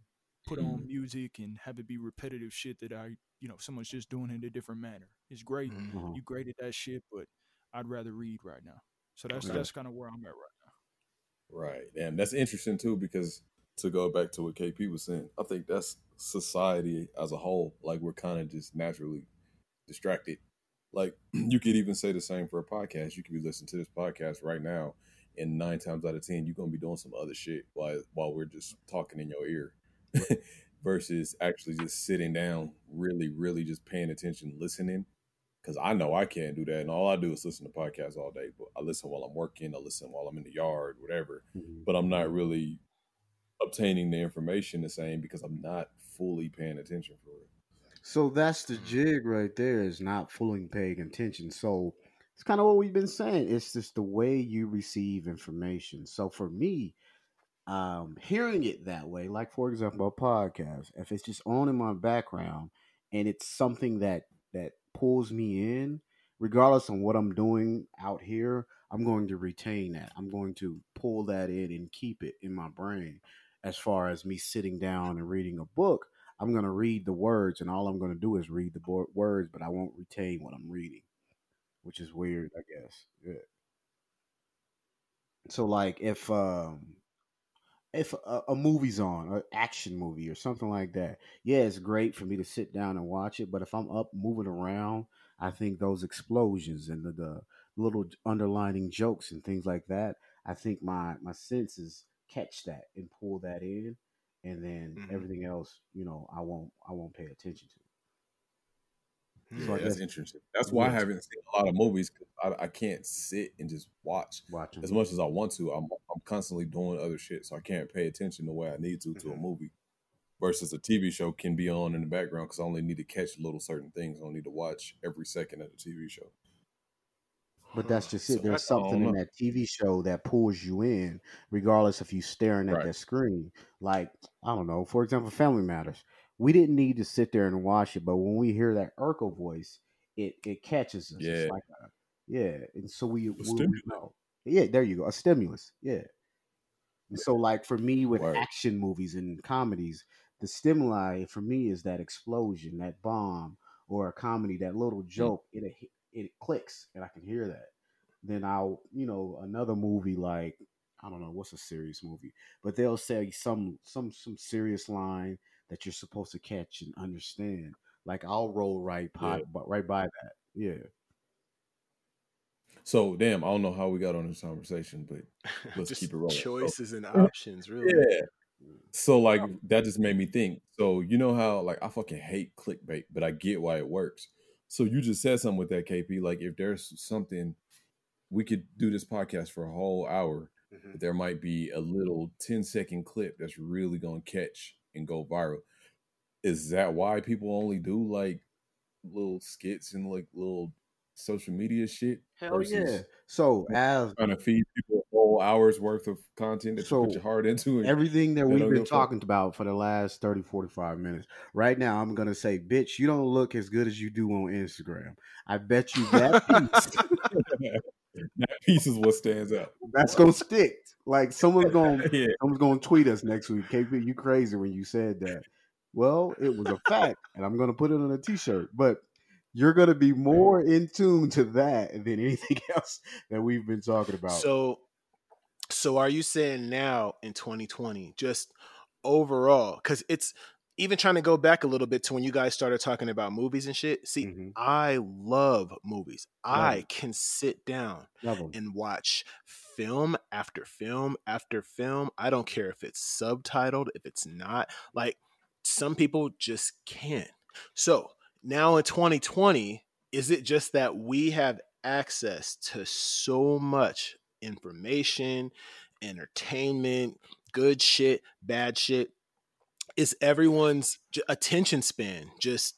put on music and have it be repetitive shit that I you know someone's just doing in a different manner. It's great, Uh-huh. you at that shit, but I'd rather read right now. So that's Okay. that's kind of where I'm at right now. Right. And that's interesting too because to go back to what KP was saying, I think that's society as a whole. Like we're kind of just naturally distracted. Like you could even say the same for a podcast. You could be listening to this podcast right now, and nine times out of ten, you're gonna be doing some other shit while while we're just talking in your ear. Versus actually just sitting down, really, really just paying attention, listening. Because I know I can't do that, and all I do is listen to podcasts all day. But I listen while I'm working, I listen while I'm in the yard, whatever Mhm. but I'm not really obtaining the information the same because I'm not fully paying attention for it. So that's the jig right there is not fully paying attention. So it's kind of what we've been saying. It's just the way you receive information. So for me, um, hearing it that way, like for example, a podcast, if it's just on in my background and it's something that that pulls me in, regardless of what I'm doing out here, I'm going to retain that. I'm going to pull that in and keep it in my brain. As far as me sitting down and reading a book, I'm going to read the words, and all I'm going to do is read the bo- words, but I won't retain what I'm reading, which is weird, I guess. Yeah. So, like, if um, if a, a movie's on, an action movie or something like that, yeah, it's great for me to sit down and watch it. But if I'm up moving around, I think those explosions and the, the little underlining jokes and things like that, I think my my senses catch that and pull that in, and then Mhm. everything else, you know, I won't I won't pay attention to. Yeah, So I that's interesting. That's why I haven't seen a lot of movies I, I can't sit and just watch Watching as much as I want to. I'm I'm constantly doing other shit, so I can't pay attention the way I need to to a Mhm. movie. Versus a TV show can be on in the background because I only need to catch little certain things. I don't need to watch every second of the TV show. But that's just it. So There's I- I don't something in that TV show that pulls you in, regardless if you're staring at Right. that screen. Like I don't know, for example, Family Matters. We didn't need to sit there and watch it, but when we hear that Urkel voice, it it catches us. Yeah. It's like a, yeah, and so we, we, we know. Yeah, there you go, a stimulus. Yeah. And so, like for me, with action movies and comedies, the stimuli for me is that explosion, that bomb, or a comedy, that little Mm. joke. It it clicks, and I can hear that. Then I'll, you know, another movie like I don't know what's a serious movie, but they'll say some some some serious line that you're supposed to catch and understand. Like I'll roll right by, right by that. Yeah. So damn, I don't know how we got on this conversation, but let's Just keep it rolling. So- Choices and options, really. Yeah. So like that just made me think. So you know how like I fucking hate clickbait, but I get why it works. So you just said something with that KP. Like if there's something we could do this podcast for a whole hour, Mhm. but there might be a little 10 second clip that's really gonna catch and go viral. Is that why people only do like little skits and like little social media shit? Hell yeah. So as Trying to feed people whole hour's worth of content that you put your heart into. and- everything that we've been give fuck. talking about for the last 30 45 minutes right now i'm gonna say bitch you don't look as good as you do on instagram i bet you that piece that piece is what stands out. that's gonna stick like someone's gonna yeah. someone's gonna tweet us next week kp you crazy when you said that well it was a fact and i'm gonna put it on a t-shirt but you're gonna be more in tune to that than anything else that we've been talking about So, so are you saying now in 2020, just overall, because it's even trying to go back a little bit to when you guys started talking about movies and shit. See, Mhm. I love movies. I it. can sit down and watch film after film after film. I don't care if it's subtitled, if it's not. Like some people just can't. So now in 2020, is it just that we have access to so much information, entertainment, good shit, bad shit? Is everyone's attention span just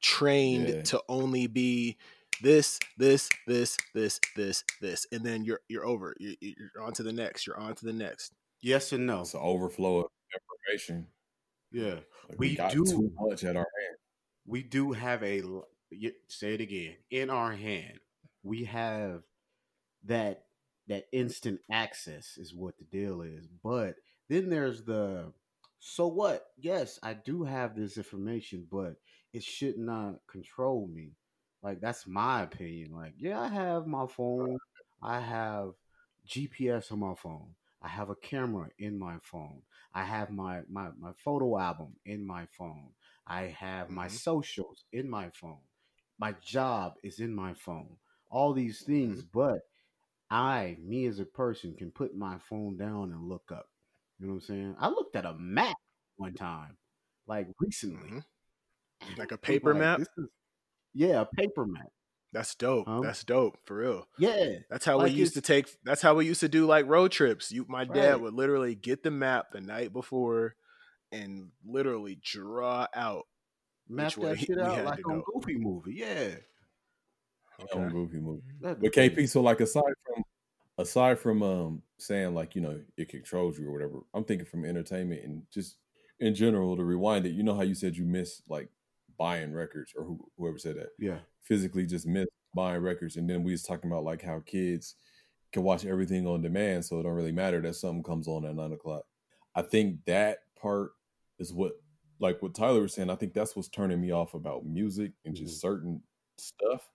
trained Yeah. to only be this, this, this, this, this, this, and then you're you're over. You- you- You're on to the next. You're on to the next. Yes and no. It's an overflow of information. Yeah. Like we, We got do- too much at our hand. we do have a say it again in our hand we have that that instant access is what the deal is but then there's the so what? Yes i do have this information but it should not control me. Like that's my opinion. Like yeah i have my phone. I have gps on my phone. I have a camera in my phone. I have my my, my photo album in my phone. I have my Mhm. socials in my phone. My job is in my phone. All these things but i me as a person can put my phone down and look up you know what i'm saying i looked at a map one time like recently Mhm. Like a paper like, map? is- yeah a paper map That's dope. Huh? That's dope for real. yeah That's how Like we used to take. That's how we used to do like road trips. You, my dad Right. would literally get the map the night before, and literally draw out. map that shit out like on go. goofy movie yeah On Okay. Goofy movie. That'd But KP, crazy. so like aside from aside from um saying like you know it controls you or whatever, I'm thinking from entertainment and just in general to rewind it. You know how you said you miss like buying records or who, whoever said that yeah physically just miss buying records, and then we was talking about like how kids can watch everything on demand, so it don't really matter that something comes on at nine o'clock. I think that part is what like what Tyler was saying. I think that's what's turning me off about music and just certain stuff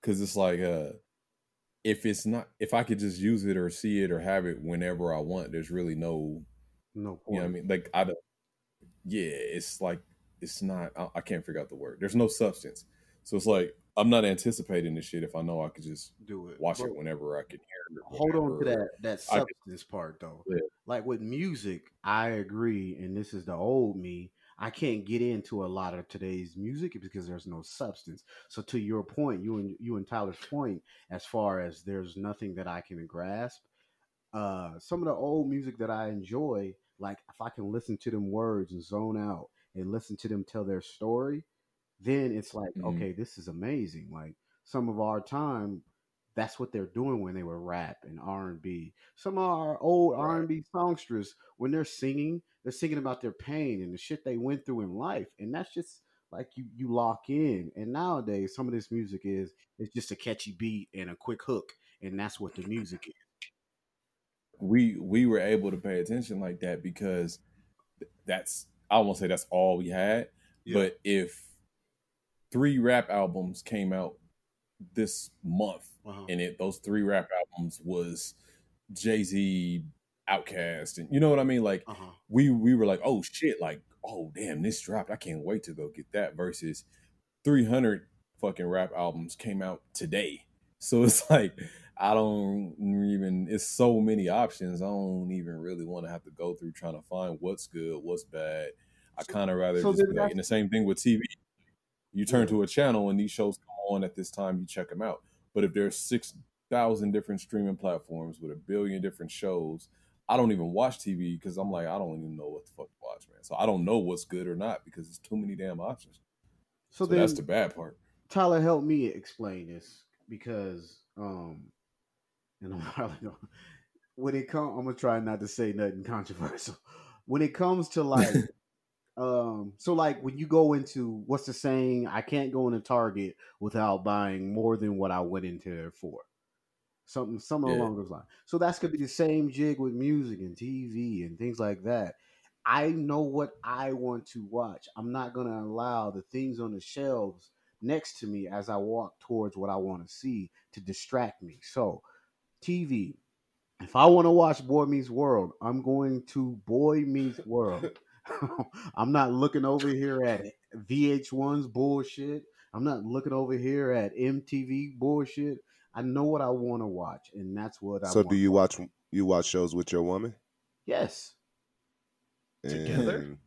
because it's like uh if it's not if I could just use it or see it or have it whenever I want, there's really no no point you know what I mean like I don't yeah it's like it's not I, I can't figure out the word. There's no substance, so it's like I'm not anticipating this shit if I know I could just do it watch But- it whenever I can hear it. hold on to that that substance part though. Yeah. Like with music, I agree, and this is the old me. I can't get into a lot of today's music because there's no substance. So to your point, you and you and Tyler's point, as far as there's nothing that I can grasp. Uh, some of the old music that I enjoy, like if I can listen to them words and zone out and listen to them tell their story, then it's like, Mhm. okay, this is amazing. Like some of our time, that's what they're doing when they were rap and R and B. Some of our old Right. R and B songsters, when they're singing, they're singing about their pain and the shit they went through in life, and that's just like you you lock in. And nowadays, some of this music is it's just a catchy beat and a quick hook, and that's what the music is. we we were able to pay attention like that because that's I won't say that's all we had, Yeah. but if three rap albums came out this month Uh-huh. and it those three rap albums was Jay Z, OutKast, and you know what I mean. Like Uh-huh. we we were like, oh shit, like oh damn, this dropped. I can't wait to go get that. Versus three hundred fucking rap albums came out today, so it's like I don't even. It's so many options. I don't even really want to have to go through trying to find what's good, what's bad. I kind of rather so just like, and the same thing with TV. You turn to a channel and these shows come on at this time, you check them out. But if there's six thousand different streaming platforms with a billion different shows, I don't even watch TV because I'm like, I don't even know what the fuck to watch, man. So I don't know what's good or not because there's too many damn options. So, So then that's the bad part. Tyler, help me explain this because, um, and I'm probably gonna, when it comes, I'm gonna try not to say nothing controversial. When it comes to like, um, so like when you go into what's the saying? I can't go into Target without buying more than what I went into there for. Something, something Yeah. along those lines. So that's gonna be the same jig with music and TV and things like that. I know what I want to watch. I'm not gonna allow the things on the shelves next to me as I walk towards what I want to see to distract me. So, TV. If I want to watch Boy Meets World, I'm going to Boy Meets World. I'm not looking over here at VH1's bullshit. I'm not looking over here at MTV bullshit. I know what I want to watch, and that's what I. So do you to watch you watch shows with your woman? Yes. Together? And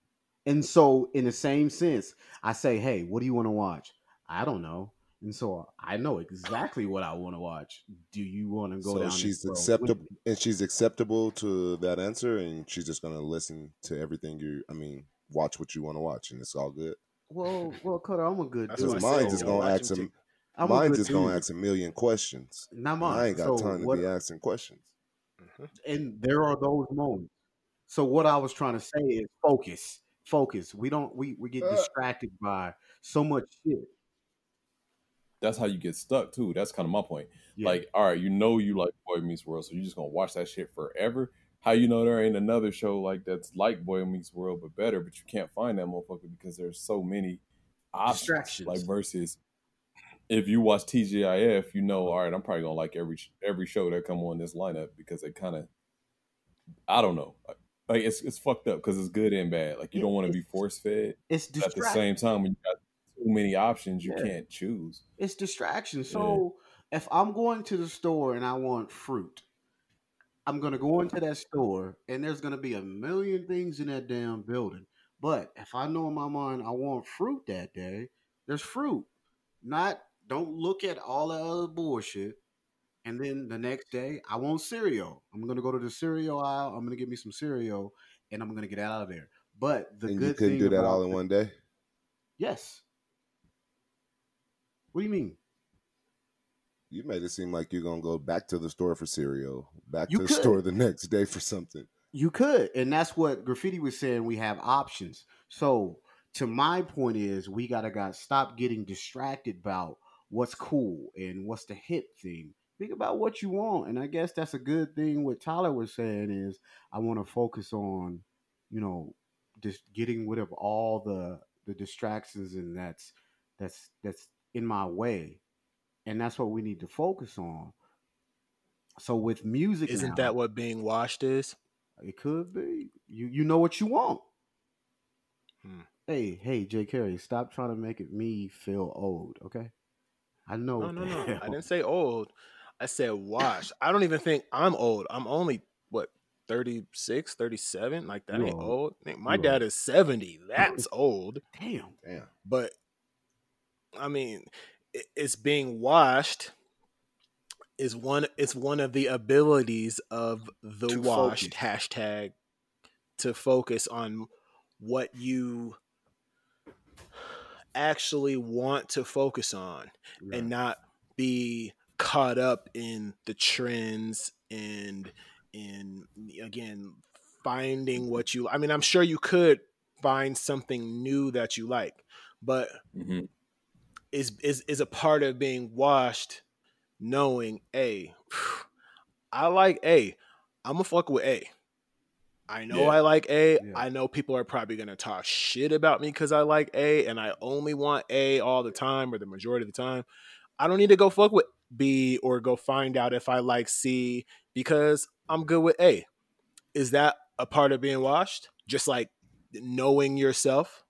And so, in the same sense, I say, "Hey, what do you want to watch?" I don't know, and so I know exactly what I want to watch. Do you want to go so down? she's this road with acceptable and she's acceptable to that answer and she's just gonna listen to everything you I mean, watch what you want to watch and it's all good. Well, well, Cutter, I'm a good That's dude. what Because mine's is yo, gonna ask him some I'm mine's just gonna ask a million questions. Not And mine. I ain't got So time to what- be asking questions. Mhm. and there are those moments. So what I was trying to say is focus, focus. We don't we we get Uh. distracted by so much shit. That's how you get stuck too. That's kind of my point. Yeah. Like, all right, you know you like Boy Meets World, so you're just gonna watch that shit forever. How you know there ain't another show like that's like Boy Meets World but better, but you can't find that motherfucker because there's so many options. Distractions. Like versus if you watch TGIF, you know, all right, I'm probably gonna like every every show that come on this lineup because it kind of, I don't know, like it's it's fucked up because it's good and bad. Like you Yeah, don't want to be force fed. it's At the same time, when you got too many options, you Yeah. can't choose. It's distraction. So if I'm going to the store and I want fruit, I'm gonna go into that store and there's gonna be a million things in that damn building. But if I know in my mind I want fruit that day, there's fruit. Not don't look at all the other bullshit. And then the next day I want cereal. I'm gonna go to the cereal aisle. I'm gonna get me some cereal and I'm gonna get out of there. But the and good you couldn't thing do that all in one day? Yes. What do you mean? You made it seem like you're gonna go back to the store for cereal, back You to the store the next day for something. You could, and that's what graffiti was saying. We have options. So, to my point is, we gotta got stop getting distracted about what's cool and what's the hip thing. Think about what you want, and I guess that's a good thing. What Tyler was saying is, I want to focus on, you know, just getting rid of all the the distractions, and that's that's that's in my way, and that's what we need to focus on. So with music, Isn't now- that what being washed is? it could be. You you know what you want. Hmm. Hey, hey, Jay Carey, stop trying to make it me feel old, okay? I know. No, no, no. hell. I didn't say old. I said washed. I don't even think I'm old. I'm only what 36, 37? Like that You ain't old. old. My You dad is 70. That's old. Damn. Damn. But I mean, it's being washed is one it's one of the abilities of the To washed focus. hashtag to focus on what you actually want to focus on and not be caught up in the trends and in again finding what you I mean I'm sure you could find something new that you like but hmm is is is a part of being washed knowing a I like A I'm gonna fuck with A I know Yeah. I like A. Yeah. I know people are probably gonna talk shit about me because I like A and I only want A all the time or the majority of the time. I don't need to go fuck with B or go find out if I like C because I'm good with A. is that a part of being washed? Just like knowing yourself.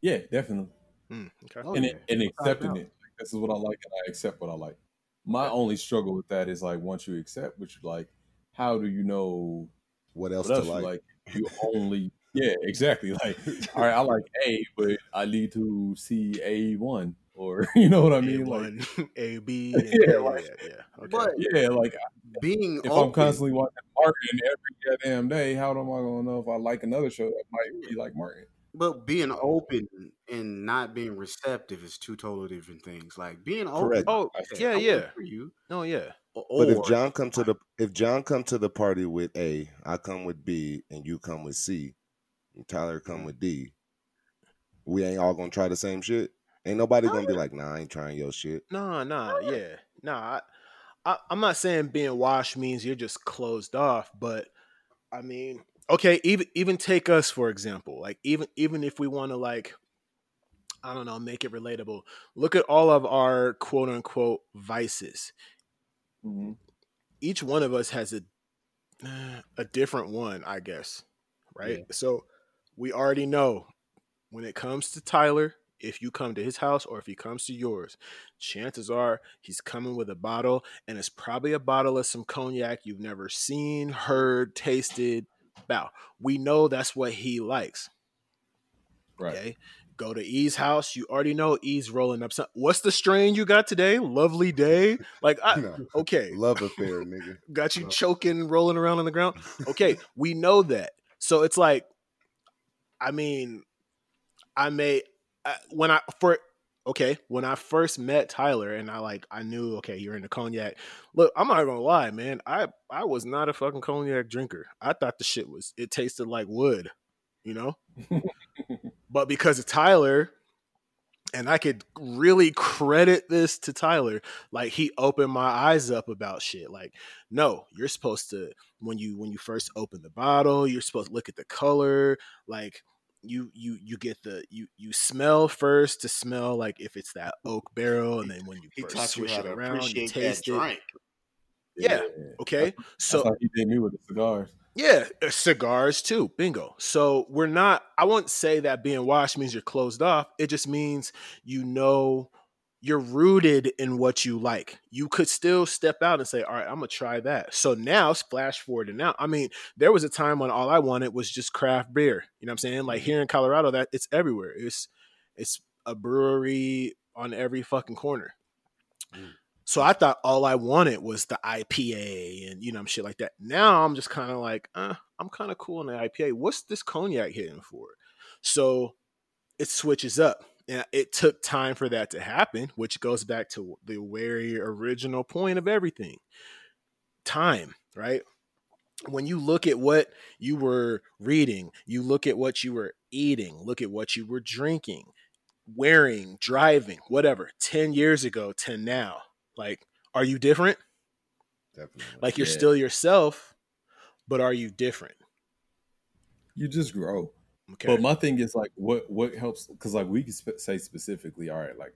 Yeah, definitely. Hmm, okay. Oh, and yeah. it, and accepting it. Like, this is what I like, and I accept what I like. My only struggle with that is like once you accept what you like, how do you know What else what to else like? you like? You only yeah, exactly. Like, all right, I like A, but I need to see A one, or you know what I mean? A Like, one, A B, Yeah, yeah, like- yeah, yeah. Okay. But yeah, like being if open, I'm constantly watching Martin every goddamn day, how am I gonna know if I like another show that might be like Martin? But being open and not being receptive is two totally different things. Like being open. Correct. oh, yeah, yeah. for you. No, yeah. Or, But if John come to the if John come to the party with A, I come with B, and you come with C, and Tyler come mm. with D, we ain't all gonna try the same shit. Ain't nobody gonna be like, nah, I ain't trying your shit. No, no, yeah. No, I, I I'm not saying being washed means you're just closed off, but I mean, okay, even even take us for example. Like even even if we want to like I don't know, make it relatable. Look at all of our quote unquote vices. Mm-hmm. each one of us has a a different one, I guess. Right? So we already know when it comes to Tyler, if you come to his house or if he comes to yours, chances are he's coming with a bottle and it's probably a bottle of some cognac you've never seen, heard, tasted. About. We know that's what he likes. Right. Okay. Go to E's house. You already know E's rolling up some. What's the strain you got today? Lovely day. Like, I, No. okay, Love affair, nigga. got you choking, rolling around on the ground. Okay, we know that. So it's like, I mean, I may uh, when I for okay when I first met Tyler and I like I knew okay you're into cognac. Look, I'm not gonna lie, man. I I was not a fucking cognac drinker. I thought the shit was it tasted like wood, you know. but because of Tyler. And I could really credit this to Tyler. Like he opened my eyes up about shit. Like, no, you're supposed to when you when you first open the bottle, you're supposed to look at the color. Like you you you get the you you smell first to smell like if it's that oak barrel, and then when you he first taught you swish it around, you appreciate that taste it. drink. Yeah. Okay, So so That's how he did me with the cigars. yeah, uh, cigars too. Bingo. So we're not. I won't say that being washed means you're closed off. It just means you know you're rooted in what you like. You could still step out and say, "All right, I'm gonna try that." So now, flash forward and now. I mean, there was a time when all I wanted was just craft beer. You know what I'm saying? Like here in Colorado, that it's everywhere. It's it's a brewery on every fucking corner. So I thought all I wanted was the IPA and you know shit like that. Now I'm just kind of like, uh, I'm kind of cool on the IPA. What's this cognac hitting for? So it switches up. And it took time for that to happen, which goes back to the very original point of everything. Time, right? When you look at what you were reading, you look at what you were eating, look at what you were drinking, wearing, driving, whatever, 10 years ago to now. Like, are you different? Definitely. Like you're Yeah. still yourself, but are you different? You just grow. Okay. But my thing is like, what what helps? Because like we can spe- say specifically, all right, like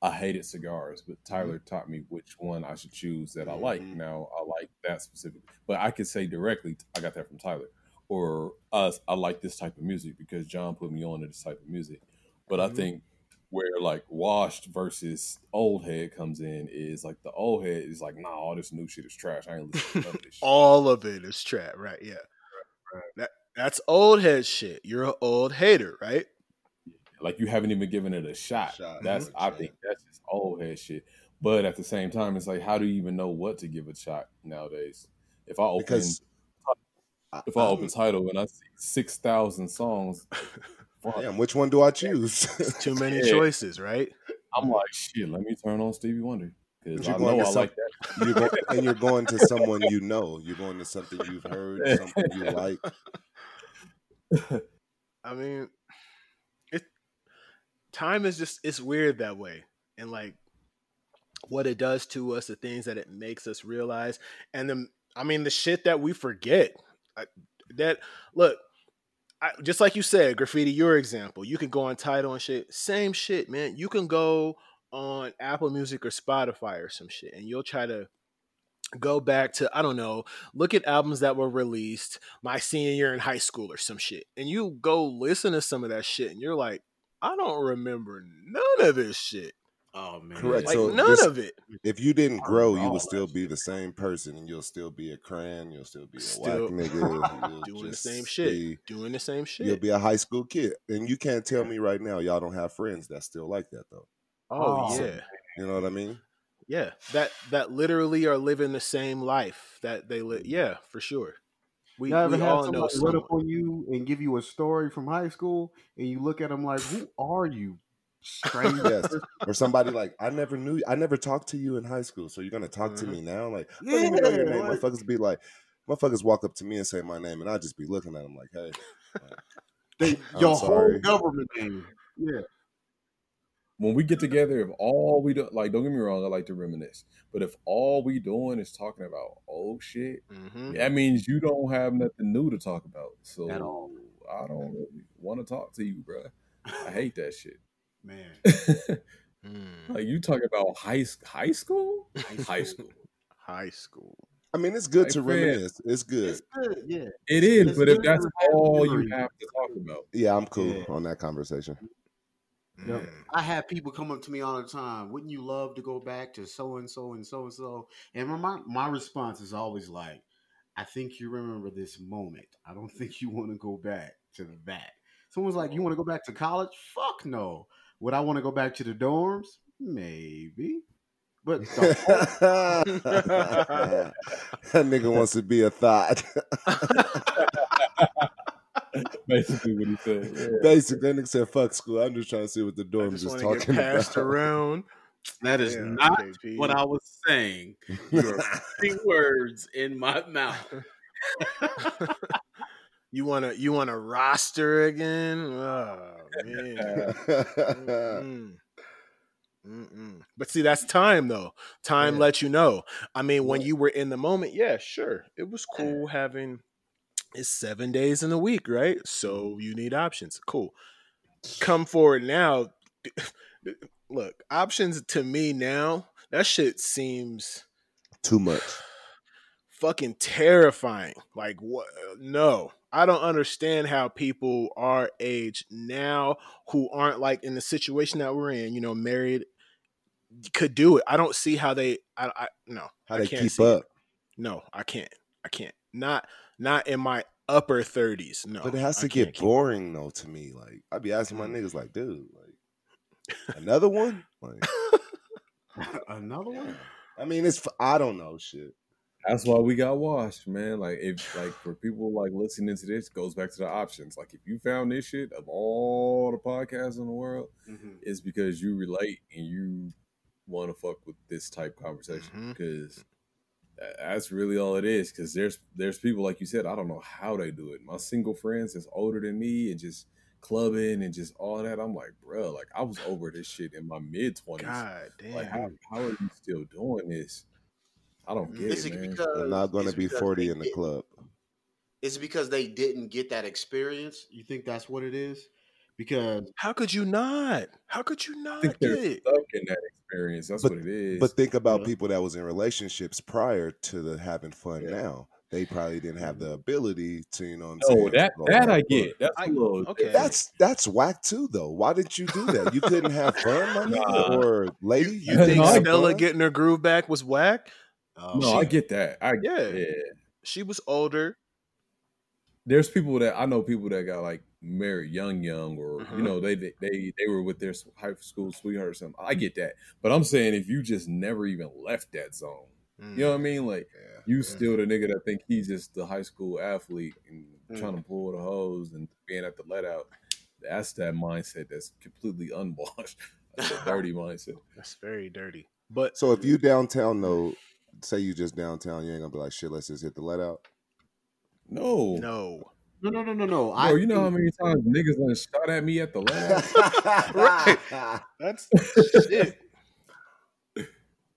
I hated cigars, but Tyler taught me which one I should choose that I like. Mhm. Now I like that specific, but I could say directly, I got that from Tyler, or us, I like this type of music because John put me on to this type of music. But I Mhm. think where like washed versus old head comes in is like the old head is like, nah, all this new shit is trash. I ain't listening to none of this shit. All of it is trash, right? Yeah. That that's old head shit. You're an old hater, right? Like you haven't even given it a shot. Shot, That's. I think that's just old head shit. But at the same time, it's like how do you even know what to give a shot nowadays? If I open Because if I open Tidal and I see six thousand songs, damn, which one do I choose? Too many Yeah. choices, right? I'm like shit. Let me turn on Stevie Wonder because I know I some- like that. you're and you're going to someone you know. You're going to something you've heard, something you like. I mean, it time is just it's weird that way, and like what it does to us, the things that it makes us realize, and then I mean the shit that we forget. I, that look, I, just like you said, graffiti. Your example, you can go on Tidal and shit. Same shit, man. You can go on Apple Music or Spotify or some shit, and you'll try to go back to I don't know, look at albums that were released my senior year in high school or some shit, and you go listen to some of that shit, and you're like, I don't remember none of this shit. Oh man, Correct. Like So none this- of it. If you didn't grow, you would still be the same person, and you'll still be a crayon. You'll still be a Still whack nigga. You'll Doing the same shit. be- Doing the same shit. You'll be a high school kid, and you can't tell me right now y'all don't have friends that still like that though. oh Oh. yeah. You know what I mean? Yeah. That that literally are living the same life that they live. Yeah, for sure. We, you ever we all know somebody run someone. up on you and give you a story from high school, and you look at them like, "Who are you, stranger?" Yes. Or somebody like, I never knew, I never talked to you in high school, so you're gonna talk to Mhm. me now? Like, I don't even know your name. like- Motherfuckers be like, motherfuckers walk up to me and say my name, and I just be looking at them like, hey, They, I'm your sorry. whole government name. Yeah. When we get together, if all we do, like, don't get me wrong, I like to reminisce, but if all we doing is talking about old shit, Mhm. that means you don't have nothing new to talk about. So At all. I don't really want to talk to you, bruh. I hate that shit. man. Mm. like you talking about high high school, high school. High school. I mean, it's good Like, to fam, reminisce. It's good. It's good. Yeah. It is, It's but if that's to have all you have to talk about, Yeah, I'm cool Yeah. on that conversation. Yep. Mm. I have people come up to me all the time. Wouldn't you love to go back to so and so and so and so? And my my response is always like, I think you remember this moment. I don't think you want to go back to the back. Someone's like, you want to go back to college? Fuck no. Would I want to go back to the dorms? Maybe. But that nigga wants to be a thought. basically what he said. Yeah. Basically, that nigga said, "Fuck school." I'm just trying to see what the I dorms just is want to get passed about. around. that is Yeah, not KP. what I was saying. You are putting words in my mouth. you wanna you wanna roster again? Oh man. Mm-mm. Mm-mm. But see, that's time though. Time Yeah. lets you know. I mean, when Yeah. you were in the moment, yeah, sure, it was cool having. It's seven days in a week, right? So mm-hmm. you need options. Cool. Come forward now. Look, options to me now. That shit seems Too much. fucking terrifying. Like what? No, I don't understand how people our age now who aren't like in the situation that we're in. You know, married could do it. I don't see how they. I, I no. How I they can't keep see it. up? No, I can't. I can't. Not not in my upper thirties. No, But it has to get keep- boring though to me. Like I'd be asking my niggas, like, dude, like another one. Like, Another one. I mean, it's I don't know shit. That's why we got washed, man. Like if like for people like listening to this, goes back to the options. Like if you found this shit of all the podcasts in the world, Mhm. it's because you relate and you want to fuck with this type of conversation Mhm. because that's really all it is. Because there's there's people like you said, I don't know how they do it. My single friends that's older than me and just clubbing and just all that. I'm like, bro, like I was over this shit in my mid twenties. God damn. Like how how are you still doing this? I don't mm-hmm. get Is it, it man. I'm not going to be 40 in the club. it's because they didn't get that experience? You think that's what it is? Because How could you not? How could you not think get it? stuck in that experience. That's But- what it is. But think about Yeah. people that was in relationships prior to the having fun Yeah. now. They probably didn't have the ability to, you know what I'm no, saying? that go that I hard. get. That's I- a little okay. That's that's whack too, though. Why didn't you do that? You couldn't have fun, my nigga, Nah. or lady. you No, think I- Stella fun? getting her groove back was whack? um, no, I get that. I Yeah. yeah. She was older. There's people that I know people that got like married young, young, or Mhm. you know they they they were with their high school sweetheart or something. I get that, but I'm saying if you just never even left that zone, Mm. you know what I mean? Like Yeah. you still the nigga that think he's just the high school athlete and Mm. trying to pull the hose and being at the let out. That's that mindset that's completely unwashed. That's a dirty mindset. That's very dirty. But So if you downtown though, say you just downtown, you ain't gonna be like shit. Let's just hit the let out. No, no. No, no, no, no, no. Bro, I you know how many times niggas done shot at me at the let out? Right. That's shit.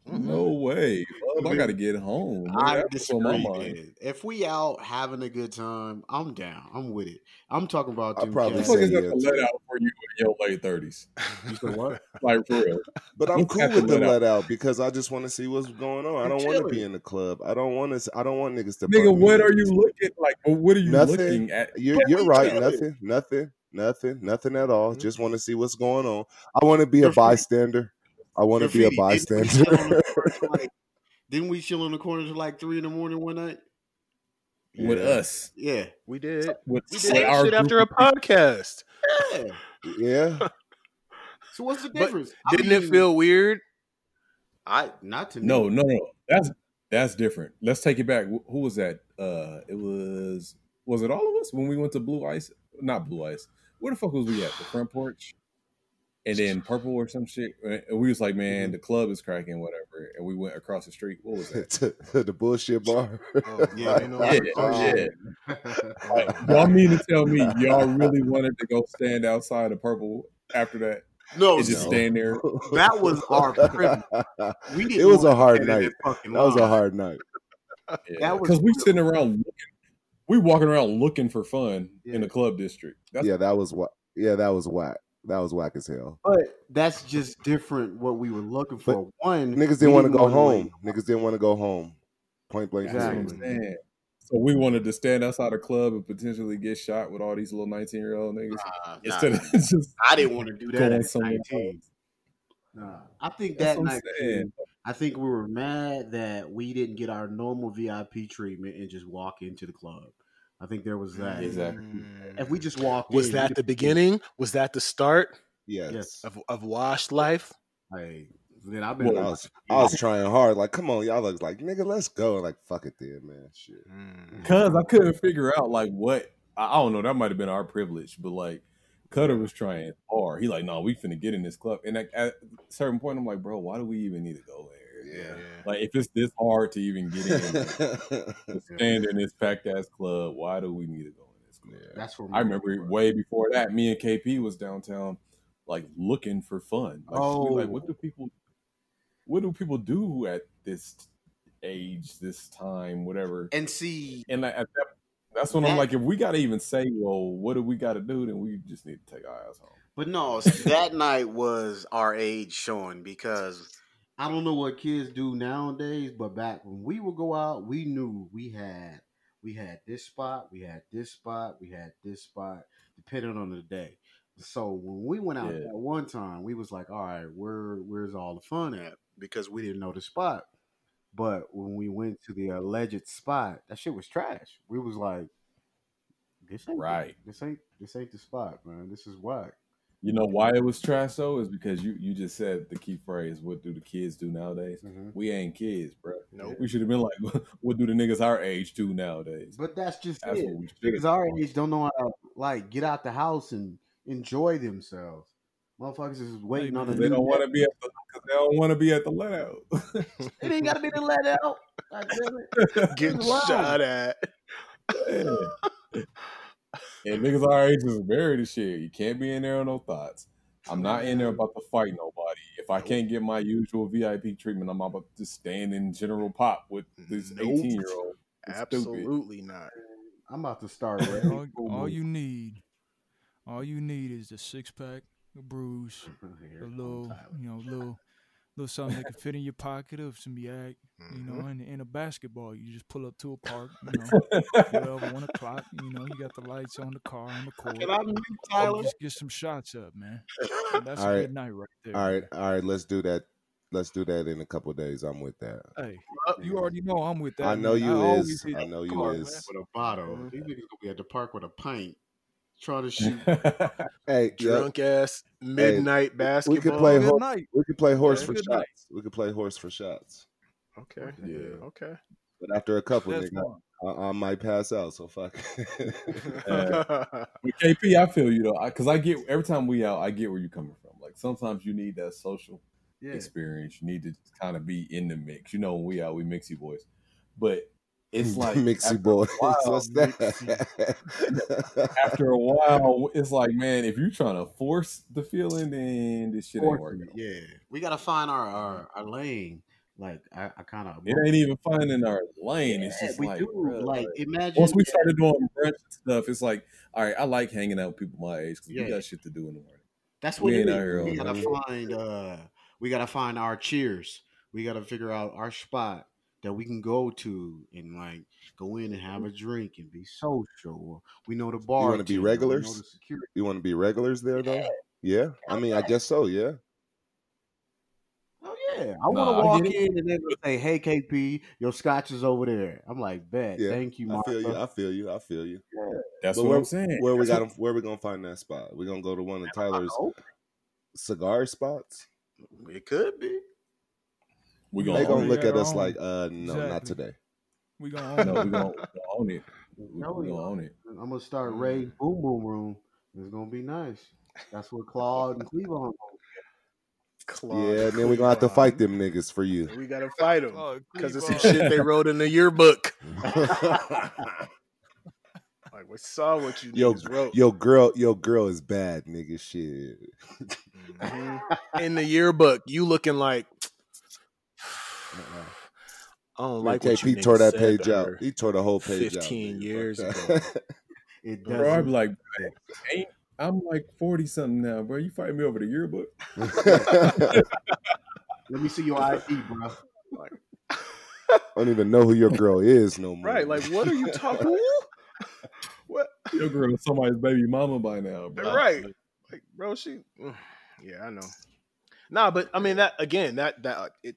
Mm-hmm. No way. Bub, I gotta get home. nigga. I That's what's on my disagree. man. If we out having a good time, I'm down. I'm with it. I'm talking about I'll probably the fuck say yeah, the let out for you in your late thirties. You said what? Like for real. But I'm cool with the let out. out because I just want to see what's going on. I don't want to be in the club. I don't want to. I don't want niggas to. Nigga, what are you looking like? What are you Nothing. looking at? You're you're right. Nothing. Nothing. Nothing. Nothing at all. Mhm. Just want to see what's going on. I want to be a bystander. I want to be a Graffiti, didn't we bystander. the like- Didn't we chill on the corner till like three in the morning one night? With us. Yeah. we did. With, We did that our shit after a podcast. Yeah. Yeah. So what's the difference? I Didn't it mean, feel weird? I not to me. No, no, no. That's that's different. Let's take it back. Who was that? Uh it was was it all of us when we went to Blue Ice? Not Blue Ice. Where the fuck was we at? The front porch? And then purple or some shit. And we was like, Mm-hmm. man, the club is cracking, whatever. And we went across the street. What was that? to, to the bullshit bar. Oh, Yeah, you know, Yeah, oh, yeah. Like, y'all mean to tell me y'all really wanted to go stand outside of purple after that No, and just no. stand there? That was our privilege. We didn't it was a hard night. that fucking That was a hard night. That was because we sitting around looking, we walking around looking for fun in the club district. That's yeah, that was what. Yeah, that was whack. That was whack as hell. But that's just different. What we were looking for. One, Niggas didn't want to go home. wait. Niggas didn't want to go home. Point blank. That's what period. I'm saying. So we wanted to stand outside a club and potentially get shot with all these little 19 year old niggas Nah, nah, instead nah. of just I didn't want to do that going at somewhere 19. Nah, I think That's that night. saying. too, I think we were mad that we didn't get our normal VIP treatment and just walk into the club. I think there was that. Exactly. If we just walked, Was in, that we the could- beginning? Was that the start Yes. Yes. of, of washed life? Hey, then I've been. I was, I was trying hard. Like, come on, y'all. Was like, nigga, let's go. Like, fuck it, then, man. Shit. Mm. Cause I couldn't figure out like what I, I don't know. That might have been our privilege, but like Cutter was trying hard. He like, no, we finna get in this club. And like, at a certain point, I'm like, bro, why do we even need to go there? Yeah. Like, if it's this hard to even get in, stand in this packed ass club, why do we need to go in this club? That's where I remember way before that, me and KP was downtown, like looking for fun. Like, we like Oh. what do oh. people, what do people do at this age, this time, whatever? And see, And like, at that, that's when I'm like, if we gotta even say, well, what do we gotta do? Then we just need to take our ass home. but no, that night was our age showing because I don't know what kids do nowadays, but back when we would go out, we knew we had we had this spot, we had this spot, we had this spot, depending on the day. So when we went out Yeah. that one time, we was like, all right, where where's all the fun at? Because we didn't know the spot. But when we went to the alleged spot, that shit was trash. We was like, this ain't Right. This ain't this ain't the spot, man. This is whack. You know why it was trash though? Is because you you just said the key phrase, what do the kids do nowadays? Mhm. We ain't kids, bro. Nope. We should have been like, what do the niggas our age do nowadays? But that's just That's it. what we should Because our age don't know how to like get out the house and enjoy themselves. Motherfuckers is waiting on a Because they don't want to be at the because they don't want to be at the let out. It ain't gotta be the let out. God. Getting shot at. And niggas our age is married and shit. You can't be in there on no thoughts. I'm not in there about to fight nobody. If I can't get my usual VIP treatment, I'm about to stand in general pop with this 18 year old. Absolutely not. I'm about to start. all, all you need, all you need is the six pack, the bruise, a little, you know, little, little something that can fit in your pocket of some yak, you Mm-hmm. know, and, and a basketball. You just pull up to a park, you know, 12, 1 o'clock, you know, you got the lights on the car on the court. Can I meet Tyler? Just get some shots up, man. And that's All a right. good night right there. All right, all right. Let's do that. Let's do that in a couple of days. I'm with that. Hey, you already know I'm with that. I know man. you always is. I know you car, man. is. with a bottle. Mhm. These niggas gonna be at the park with a pint, trying to shoot. Hey, yeah, Drunk ass midnight basketball. we could play horse. night. We could play horse Yeah, for shots. night. We could play horse for shots. Okay. Yeah. Okay. But after a couple, That's nigga. I, I might pass out. So fuck. With KP, I feel you though, because I, get every time we out, I get where you're coming from. Like sometimes you need that social Yeah. experience. You need to kind of be in the mix. You know, when we out, we mixy boys, but it's like a while, What's that? After a while, it's like, man, if you're trying to force the feeling, then this shit ain't working. Yeah. We gotta find our Our, our lane. Like I, I kind of. It ain't even finding our lane. It's just we like, do. like imagine. once we started doing brunch stuff, it's like, all right, I like hanging out with people my age because Yeah. we got shit to do in the morning. That's what ain't it out is. here We gotta find uh we gotta find our cheers. We gotta figure out our spot that we can go to and like go in and have mm-hmm. a drink and be social. Or we know the bar. You wanna be regulars? know. You want to be regulars there though? Yeah. I mean, I guess so. Yeah. Oh yeah, I want to Nah, walk in and then say, "Hey KP, your scotch is over there." I'm like, "Bet, Yeah. thank you, I feel you. I feel you. I feel you. That's But what where, I'm saying. Where we got what- Where we gonna find that spot? We gonna go to one of Tyler's cigar spots? It could be. We They gonna gonna look at us own. like, uh, no, not today. We gonna it. own No, it. we gonna, we gonna own it. We, Hell we gonna own it. I'm gonna start. Ray Boom Boom Room. It's gonna be nice. That's what Claude and Cleavon. Claude yeah, and then we gonna have to fight them niggas for you. We gotta fight them because it's some shit they wrote in the yearbook. Like we saw what you Yo, wrote yo, girl, yo, girl is bad, nigga. Shit. Mhm. in the yearbook. You looking like I don't like Man, what you KP tore that page out. He tore the whole page 15 out. nigga. years ago. that. It Bro, I'm like, ain't I'm like forty something now, bro. You fighting me over the yearbook? Let me see your ID, bro. I don't even know who your girl is no more. Right? Like, what are you talking? what? Your girl is somebody's baby mama by now, bro. Right? Like, bro, she. mm, Yeah, I know. Nah, but I mean that again. That that it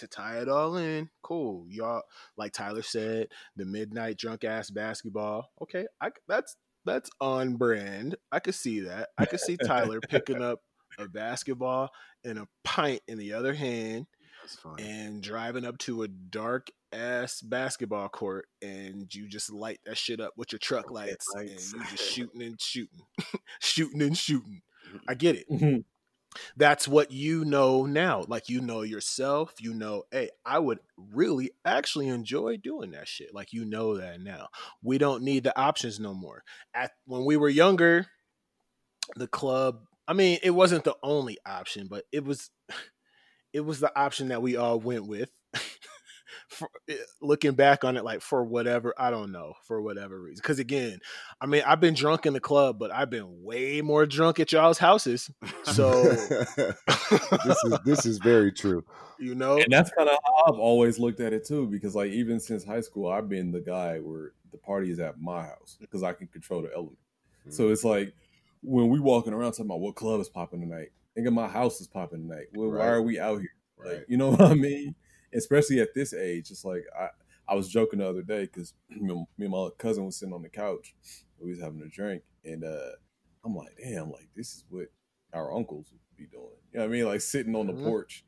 to tie it all in. Cool, y'all. Like Tyler said, the midnight drunk ass basketball. Okay, I that's that's on brand. I could see that. I could see Tyler picking up a basketball and a pint in the other hand and driving up to a dark ass basketball court and you just light that shit up with your truck lights lights. and you just shooting and shooting shooting and shooting i get it Mhm. That's what you know now like you know yourself you know hey i would really actually enjoy doing that shit like you know that now. We don't need the options no more. At when we were younger the club i mean it wasn't the only option but it was it was the option that we all went with for, eh, looking back on it like for whatever i don't know for whatever reason because again i mean i've been drunk in the club but i've been way more drunk at y'all's houses so this is this is very true. you know And that's kind of how I've always looked at it too, because like even since high school, I've been the guy where the party is at my house because I can control the element. So it's like when we walking around talking about what club is popping tonight, nigga, my house is popping tonight. Well, why are we out here? Like, Right. you know what I mean? Especially at this age, it's like I I was joking the other day because me and my cousin was sitting on the couch, we was having a drink, and uh I'm like, damn, like this is what our uncles would be doing. You know what I mean? Like sitting on the Mhm. porch,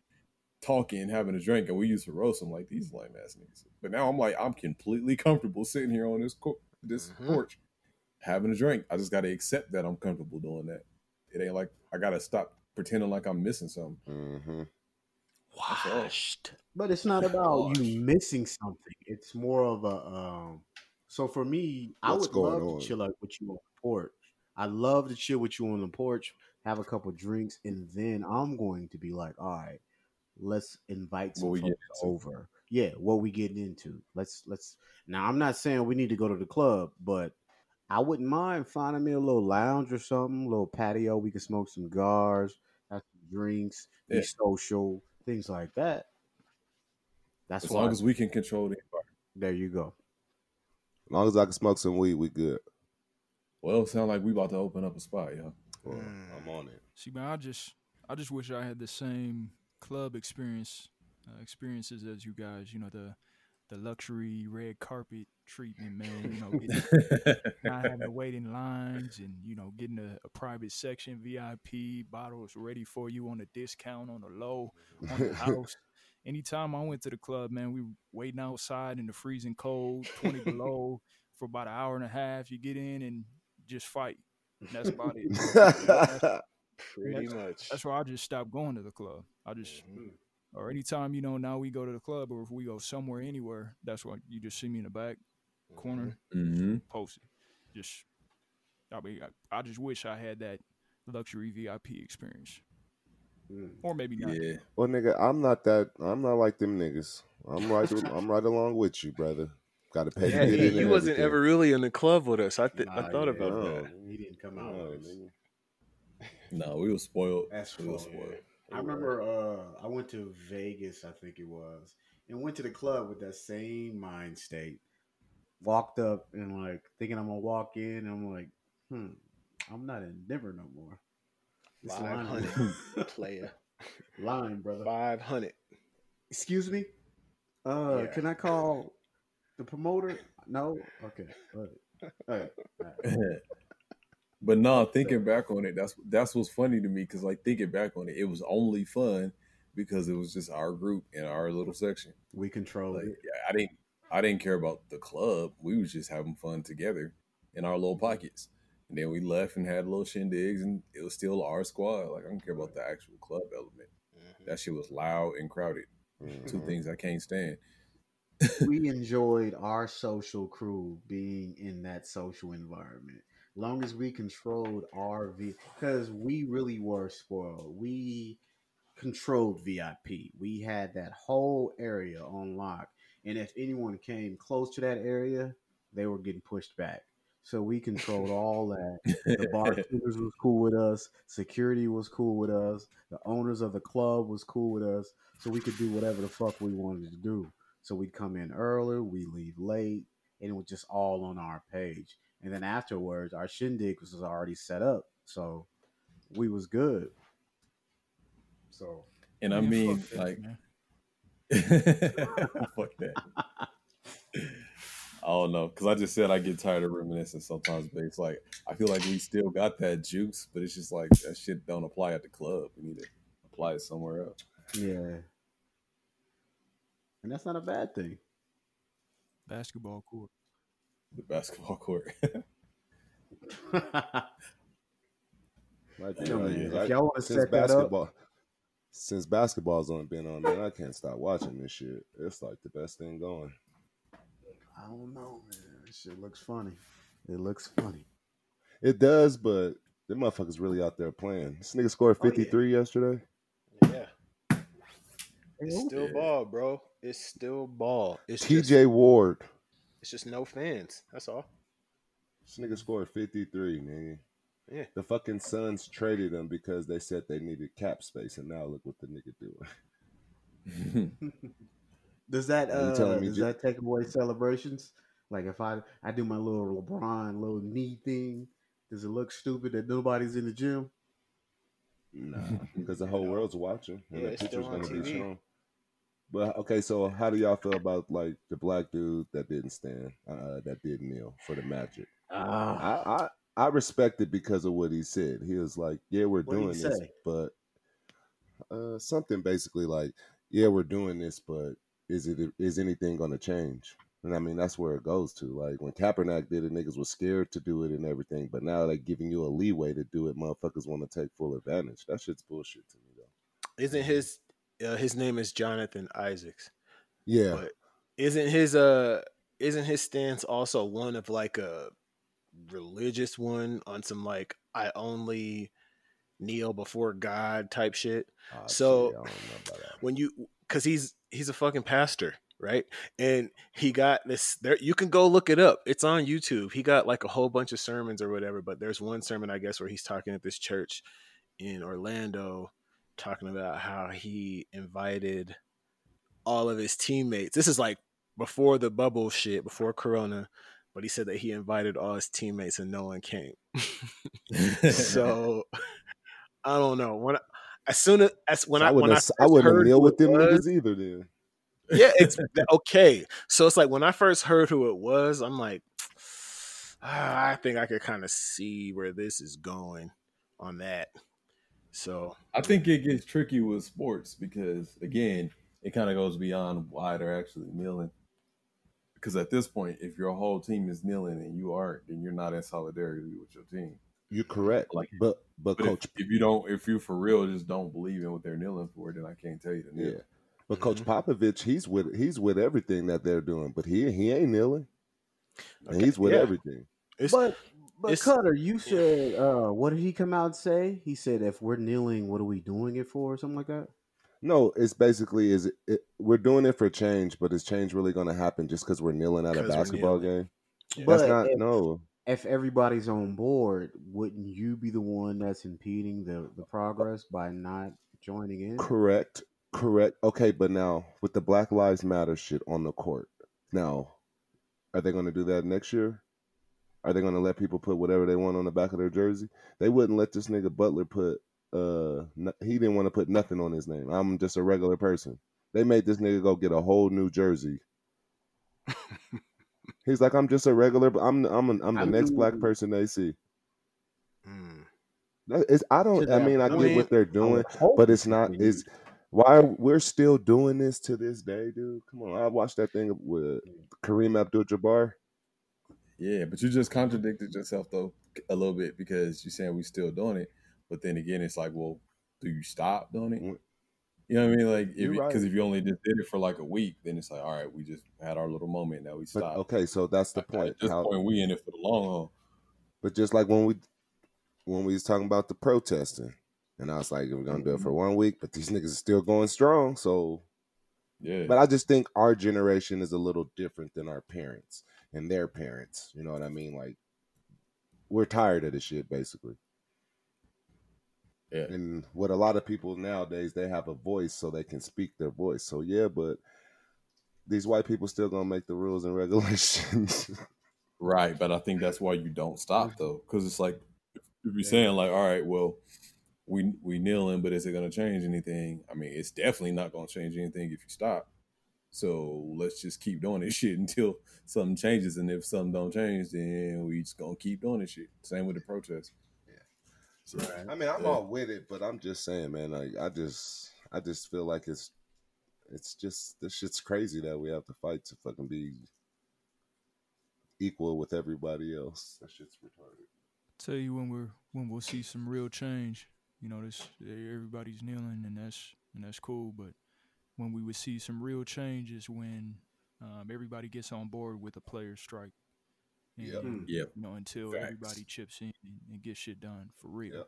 talking, having a drink, and we used to roast them like these lame ass niggas. But now I'm like, I'm completely comfortable sitting here on this co- this Mhm. porch, having a drink. I just got to accept that I'm comfortable doing that. It ain't like I got to stop pretending like I'm missing something. hmm all. Washed But it's not about Gosh. you missing something. It's more of a um so for me, I would going love on? to chill out with you on the porch. I love to chill with you on the porch, have a couple drinks, and then I'm going to be like, all right, let's invite some What we folks getting into. over. Yeah, what we getting into. Let's let's now I'm not saying we need to go to the club, but I wouldn't mind finding me a little lounge or something, a little patio. We can smoke some cigars, have some drinks, be Yeah. social, things like that. That's As why. long as we can control the environment. there you go. As long as I can smoke some weed, we good. Well, it sound like we about to open up a spot, yo. Well, Mm. I'm on it. See, man, I just, I just wish I had the same club experience, uh, experiences as you guys. You know, the, the luxury red carpet treatment, man. You know, getting, not having to wait in lines and you know getting a, a private section vip bottles ready for you on a discount on the low on the house. Anytime i went to the club man we were waiting outside in the freezing cold 20 below for about an hour and a half. You get in and just fight. That's about it. That's, pretty that's- much. that's why i just stopped going to the club. I just Mhm. Or anytime you know now we go to the club or if we go somewhere anywhere that's why you just see me in the back corner hmm posted. Just, I mean, I, I just wish I had that luxury VIP experience, or maybe not. Yeah. Well, nigga, I'm not that. I'm not like them niggas. I'm right. I'm right along with you, brother. Got to pay yeah, he, he wasn't everything. ever really in the club with us. I th- I thought yeah, about no. that. He didn't come No, out. with us. No, we were spoiled. That's we was funny. spoiled. I remember uh, I went to Vegas, I think it was, and went to the club with that same mind state. Walked up and like thinking I'm gonna walk in, and I'm like, hmm, I'm not in Denver no more. Five line, hundred player. line, brother. Five hundred. Excuse me. Uh, Yeah. can I call the promoter? No. Okay. All right. All right. All right. but no, thinking back on it, that's that's what's funny to me because like thinking back on it, it was only fun because it was just our group in our little section. We control Like it. yeah, I didn't I didn't care about the club. We was just having fun together in our little pockets. And then we left and had little shindigs and it was still our squad. Like I don't care about the actual club element. That shit was loud and crowded. Two Mhm. things I can't stand. we enjoyed our social crew being in that social environment. Long as we controlled our V, because we really were spoiled. We controlled VIP. We had that whole area on lock, and if anyone came close to that area, they were getting pushed back. So we controlled all that. The bartenders was cool with us. Security was cool with us. The owners of the club was cool with us. So we could do whatever the fuck we wanted to do. So we'd come in early, we leave late, and it was just all on our page. And then afterwards, our shindig was already set up, so we was good. So And I Man, mean, fuck like, fuck that. I don't know, because I just said I get tired of reminiscing sometimes, but it's like I feel like we still got that juice, but it's just like that shit don't apply at the club. We need to apply it somewhere else. yeah, and that's not a bad thing. basketball court. The basketball court. Like, You know, if like, y'all want to since set that up, basketball, since basketball's only been on, man, I can't stop watching this shit. It's like the best thing going. I don't know, man. This shit looks funny. It looks funny. It does, but the motherfuckers really out there playing. This nigga scored Oh, yeah. 53 yesterday. Yeah. It's still ball, bro. It's still ball. It's TJ Just, Warren. It's just no fans. That's all. This nigga scored 53, nigga. Yeah. The fucking Suns traded him because they said they needed cap space, and now look what the nigga doing. Does that uh, does ju- that take away celebrations? Like if I I do my little LeBron little knee thing, does it look stupid that nobody's in the gym? Nah, because the whole world's watching, and Yeah, the it's picture's still on gonna be TV. shown. But okay, so how do y'all feel about like the black dude that didn't stand, uh, that did kneel for the Magic? Ah, I, I I respect it because of what he said. He was like, "Yeah, we're doing this, say? but uh, something basically like, yeah, we're doing this, but is it is anything going to change?" And I mean, that's where it goes to. Like when Kaepernick did it, niggas was scared to do it and everything, but now they're giving you a leeway to do it. Motherfuckers want to take full advantage. That shit's bullshit to me, though. Isn't his uh, his name is Jonathan Isaacs? Yeah, But isn't his uh isn't his stance also one of like a religious one on some like I only kneel before God type shit? Ah, so- shit, I don't know about that. when you because he's he's a fucking pastor right and he got this there you can go look it up it's on youtube he got like a whole bunch of sermons or whatever but there's one sermon i guess where he's talking at this church in orlando talking about how he invited all of his teammates this is like before the bubble shit before corona but he said that he invited all his teammates and no one came so i don't know when I, as soon as, as when So I, when wouldn't I I wouldn't have heard kneel who with them was- niggas either. Then yeah, it's okay. So it's like when I first heard who it was, I'm like, ah, I think I could kind of see where this is going on that. So I think it gets tricky with sports because again, it kind of goes beyond why they're actually kneeling. Because at this point, if your whole team is kneeling and you aren't, then you're not in solidarity with your team. you're correct. Like- but but But coach, if you don't, if you for real just don't believe in what they're kneeling for, then I can't tell you to kneel. Yeah. But Coach mm-hmm. Popovich, he's with he's with everything that they're doing, but he he ain't kneeling. And Okay, he's with yeah. everything. it's but but it's- Cutter, you said uh, what did he come out and say? He said if we're kneeling, what are we doing it for, or something like that. No, it's basically is it, it, we're doing it for change, but is change really going to happen just because we're kneeling at a basketball game? Yeah. That's But not if- no. if everybody's on board, wouldn't you be the one that's impeding the, the progress by not joining in? Correct. Correct. Okay, but now with the Black Lives Matter shit on the court, now are they going to do that next year? Are they going to let people put whatever they want on the back of their jersey? They wouldn't let this nigga Butler put. Uh, no- he didn't want to put nothing on his name. I'm just a regular person. They made this nigga go get a whole new jersey. He's like, I'm just a regular. I'm I'm I'm the I next black person they see. Mm. That is, I don't. I mean, I get what they're doing, but it's not. you Is why we're still doing this to this day, dude. Come on, I watched that thing with Kareem Abdul-Jabbar. Yeah, but you just contradicted yourself though a little bit because you're saying we still doing it, but then again, it's like, well, do you stop doing it? Mm. You know what I mean? Like, if because right. if you only just did it for like a week, then it's like, all right, we just had our little moment. Now we stop. okay, so that's the point. At this How- point, we in it for the long haul. But just like when we when we was talking about the protesting, and I was like, we're gonna do it for one week, but these niggas are still going strong. So, Yeah, but I just think our generation is a little different than our parents and their parents. You know what I mean? Like, we're tired of this shit, basically. yeah. And what a lot of people nowadays, they have a voice, so they can speak their voice. So yeah, but these white people still gonna make the rules and regulations. Right, but I think that's why you don't stop mm-hmm. though, because it's like if you're saying like, all right, well, we we kneeling, but is it to change anything? I mean, it's definitely not to change anything if you stop. So let's just keep doing this shit until something changes, and if something don't change, then we just gonna keep doing this shit. Same with the protest. So, I mean, I'm Yeah. all with it, but I'm just saying, man. Like, I just, I just feel like it's, it's just this shit's crazy that we have to fight to fucking be equal with everybody else. That shit's retarded. Tell you when we're when we'll see some real change. You know, this everybody's kneeling and that's and that's cool. But when we would see some real changes when um, everybody gets on board with a player strike. And, Yep. Yep. You know, until Facts. everybody chips in and, and gets shit done for real. Yep.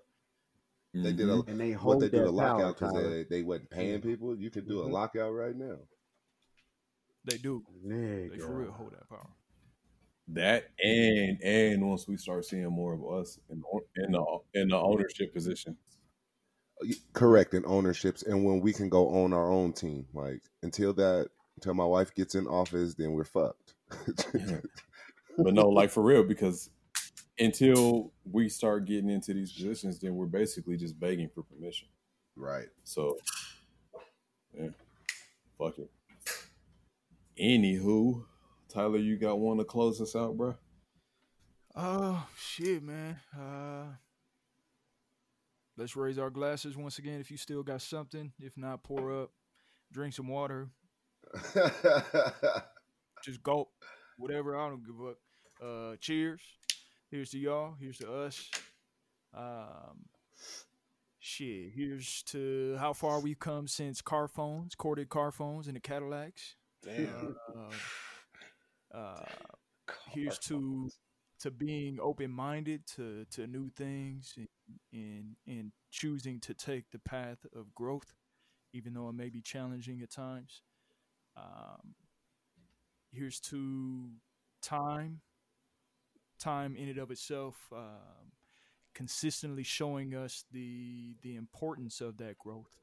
They did a. And they what hold they do that a lockout power, because they they wasn't paying people. You could do a Mhm. lockout right now. They do. They for real hold that power. that and and once we start seeing more of us in in the in the ownership position. Correct in ownerships, and when we can go own our own team. Like until that, until my wife gets in office, then we're fucked. but no, like for real, because until we start getting into these positions, then we're basically just begging for permission. right. So, yeah, fuck it. Anywho, Tyler, you got one to close us out, bro? Oh shit, man. Uh let's raise our glasses once again if you still got something. If not, pour up, drink some water, just gulp, whatever. I don't give up. Uh, cheers. Here's to y'all. Here's to us. Um, shit. Here's to how far we've come since car phones, corded car phones, and the Cadillacs. Damn. Uh, uh, here's to to being open minded to to new things and, and and choosing to take the path of growth, even though it may be challenging at times. Um, here's to time, time in and of itself, um, consistently showing us the the importance of that growth.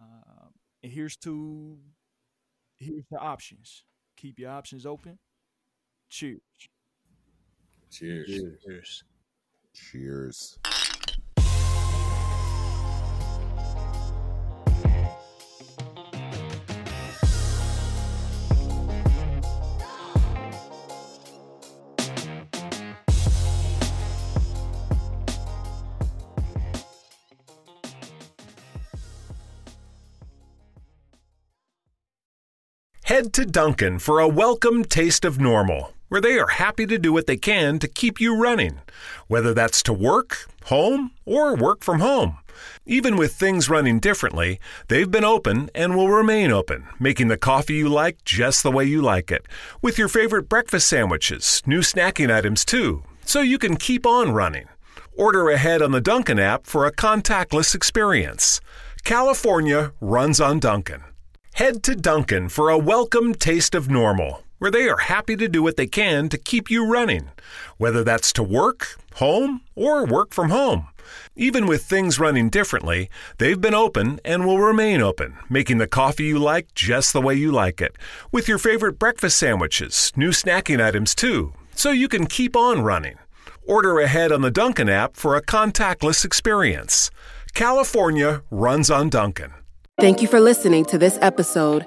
Um, and here's to here's the options. Keep your options open. Cheers. Cheers. Cheers. Cheers. Head to Dunkin' for a welcome taste of normal, where they are happy to do what they can to keep you running, whether that's to work, home, or work from home. Even with things running differently, they've been open and will remain open, making the coffee you like just the way you like it, with your favorite breakfast sandwiches, new snacking items too, so you can keep on running. Order ahead on the Dunkin' app for a contactless experience. California runs on Dunkin'. Head to Dunkin' for a welcome taste of normal, where they are happy to do what they can to keep you running, whether that's to work, home, or work from home. Even with things running differently, they've been open and will remain open, making the coffee you like just the way you like it, with your favorite breakfast sandwiches, new snacking items too, so you can keep on running. Order ahead on the Dunkin' app for a contactless experience. California runs on Dunkin'. Thank you for listening to this episode.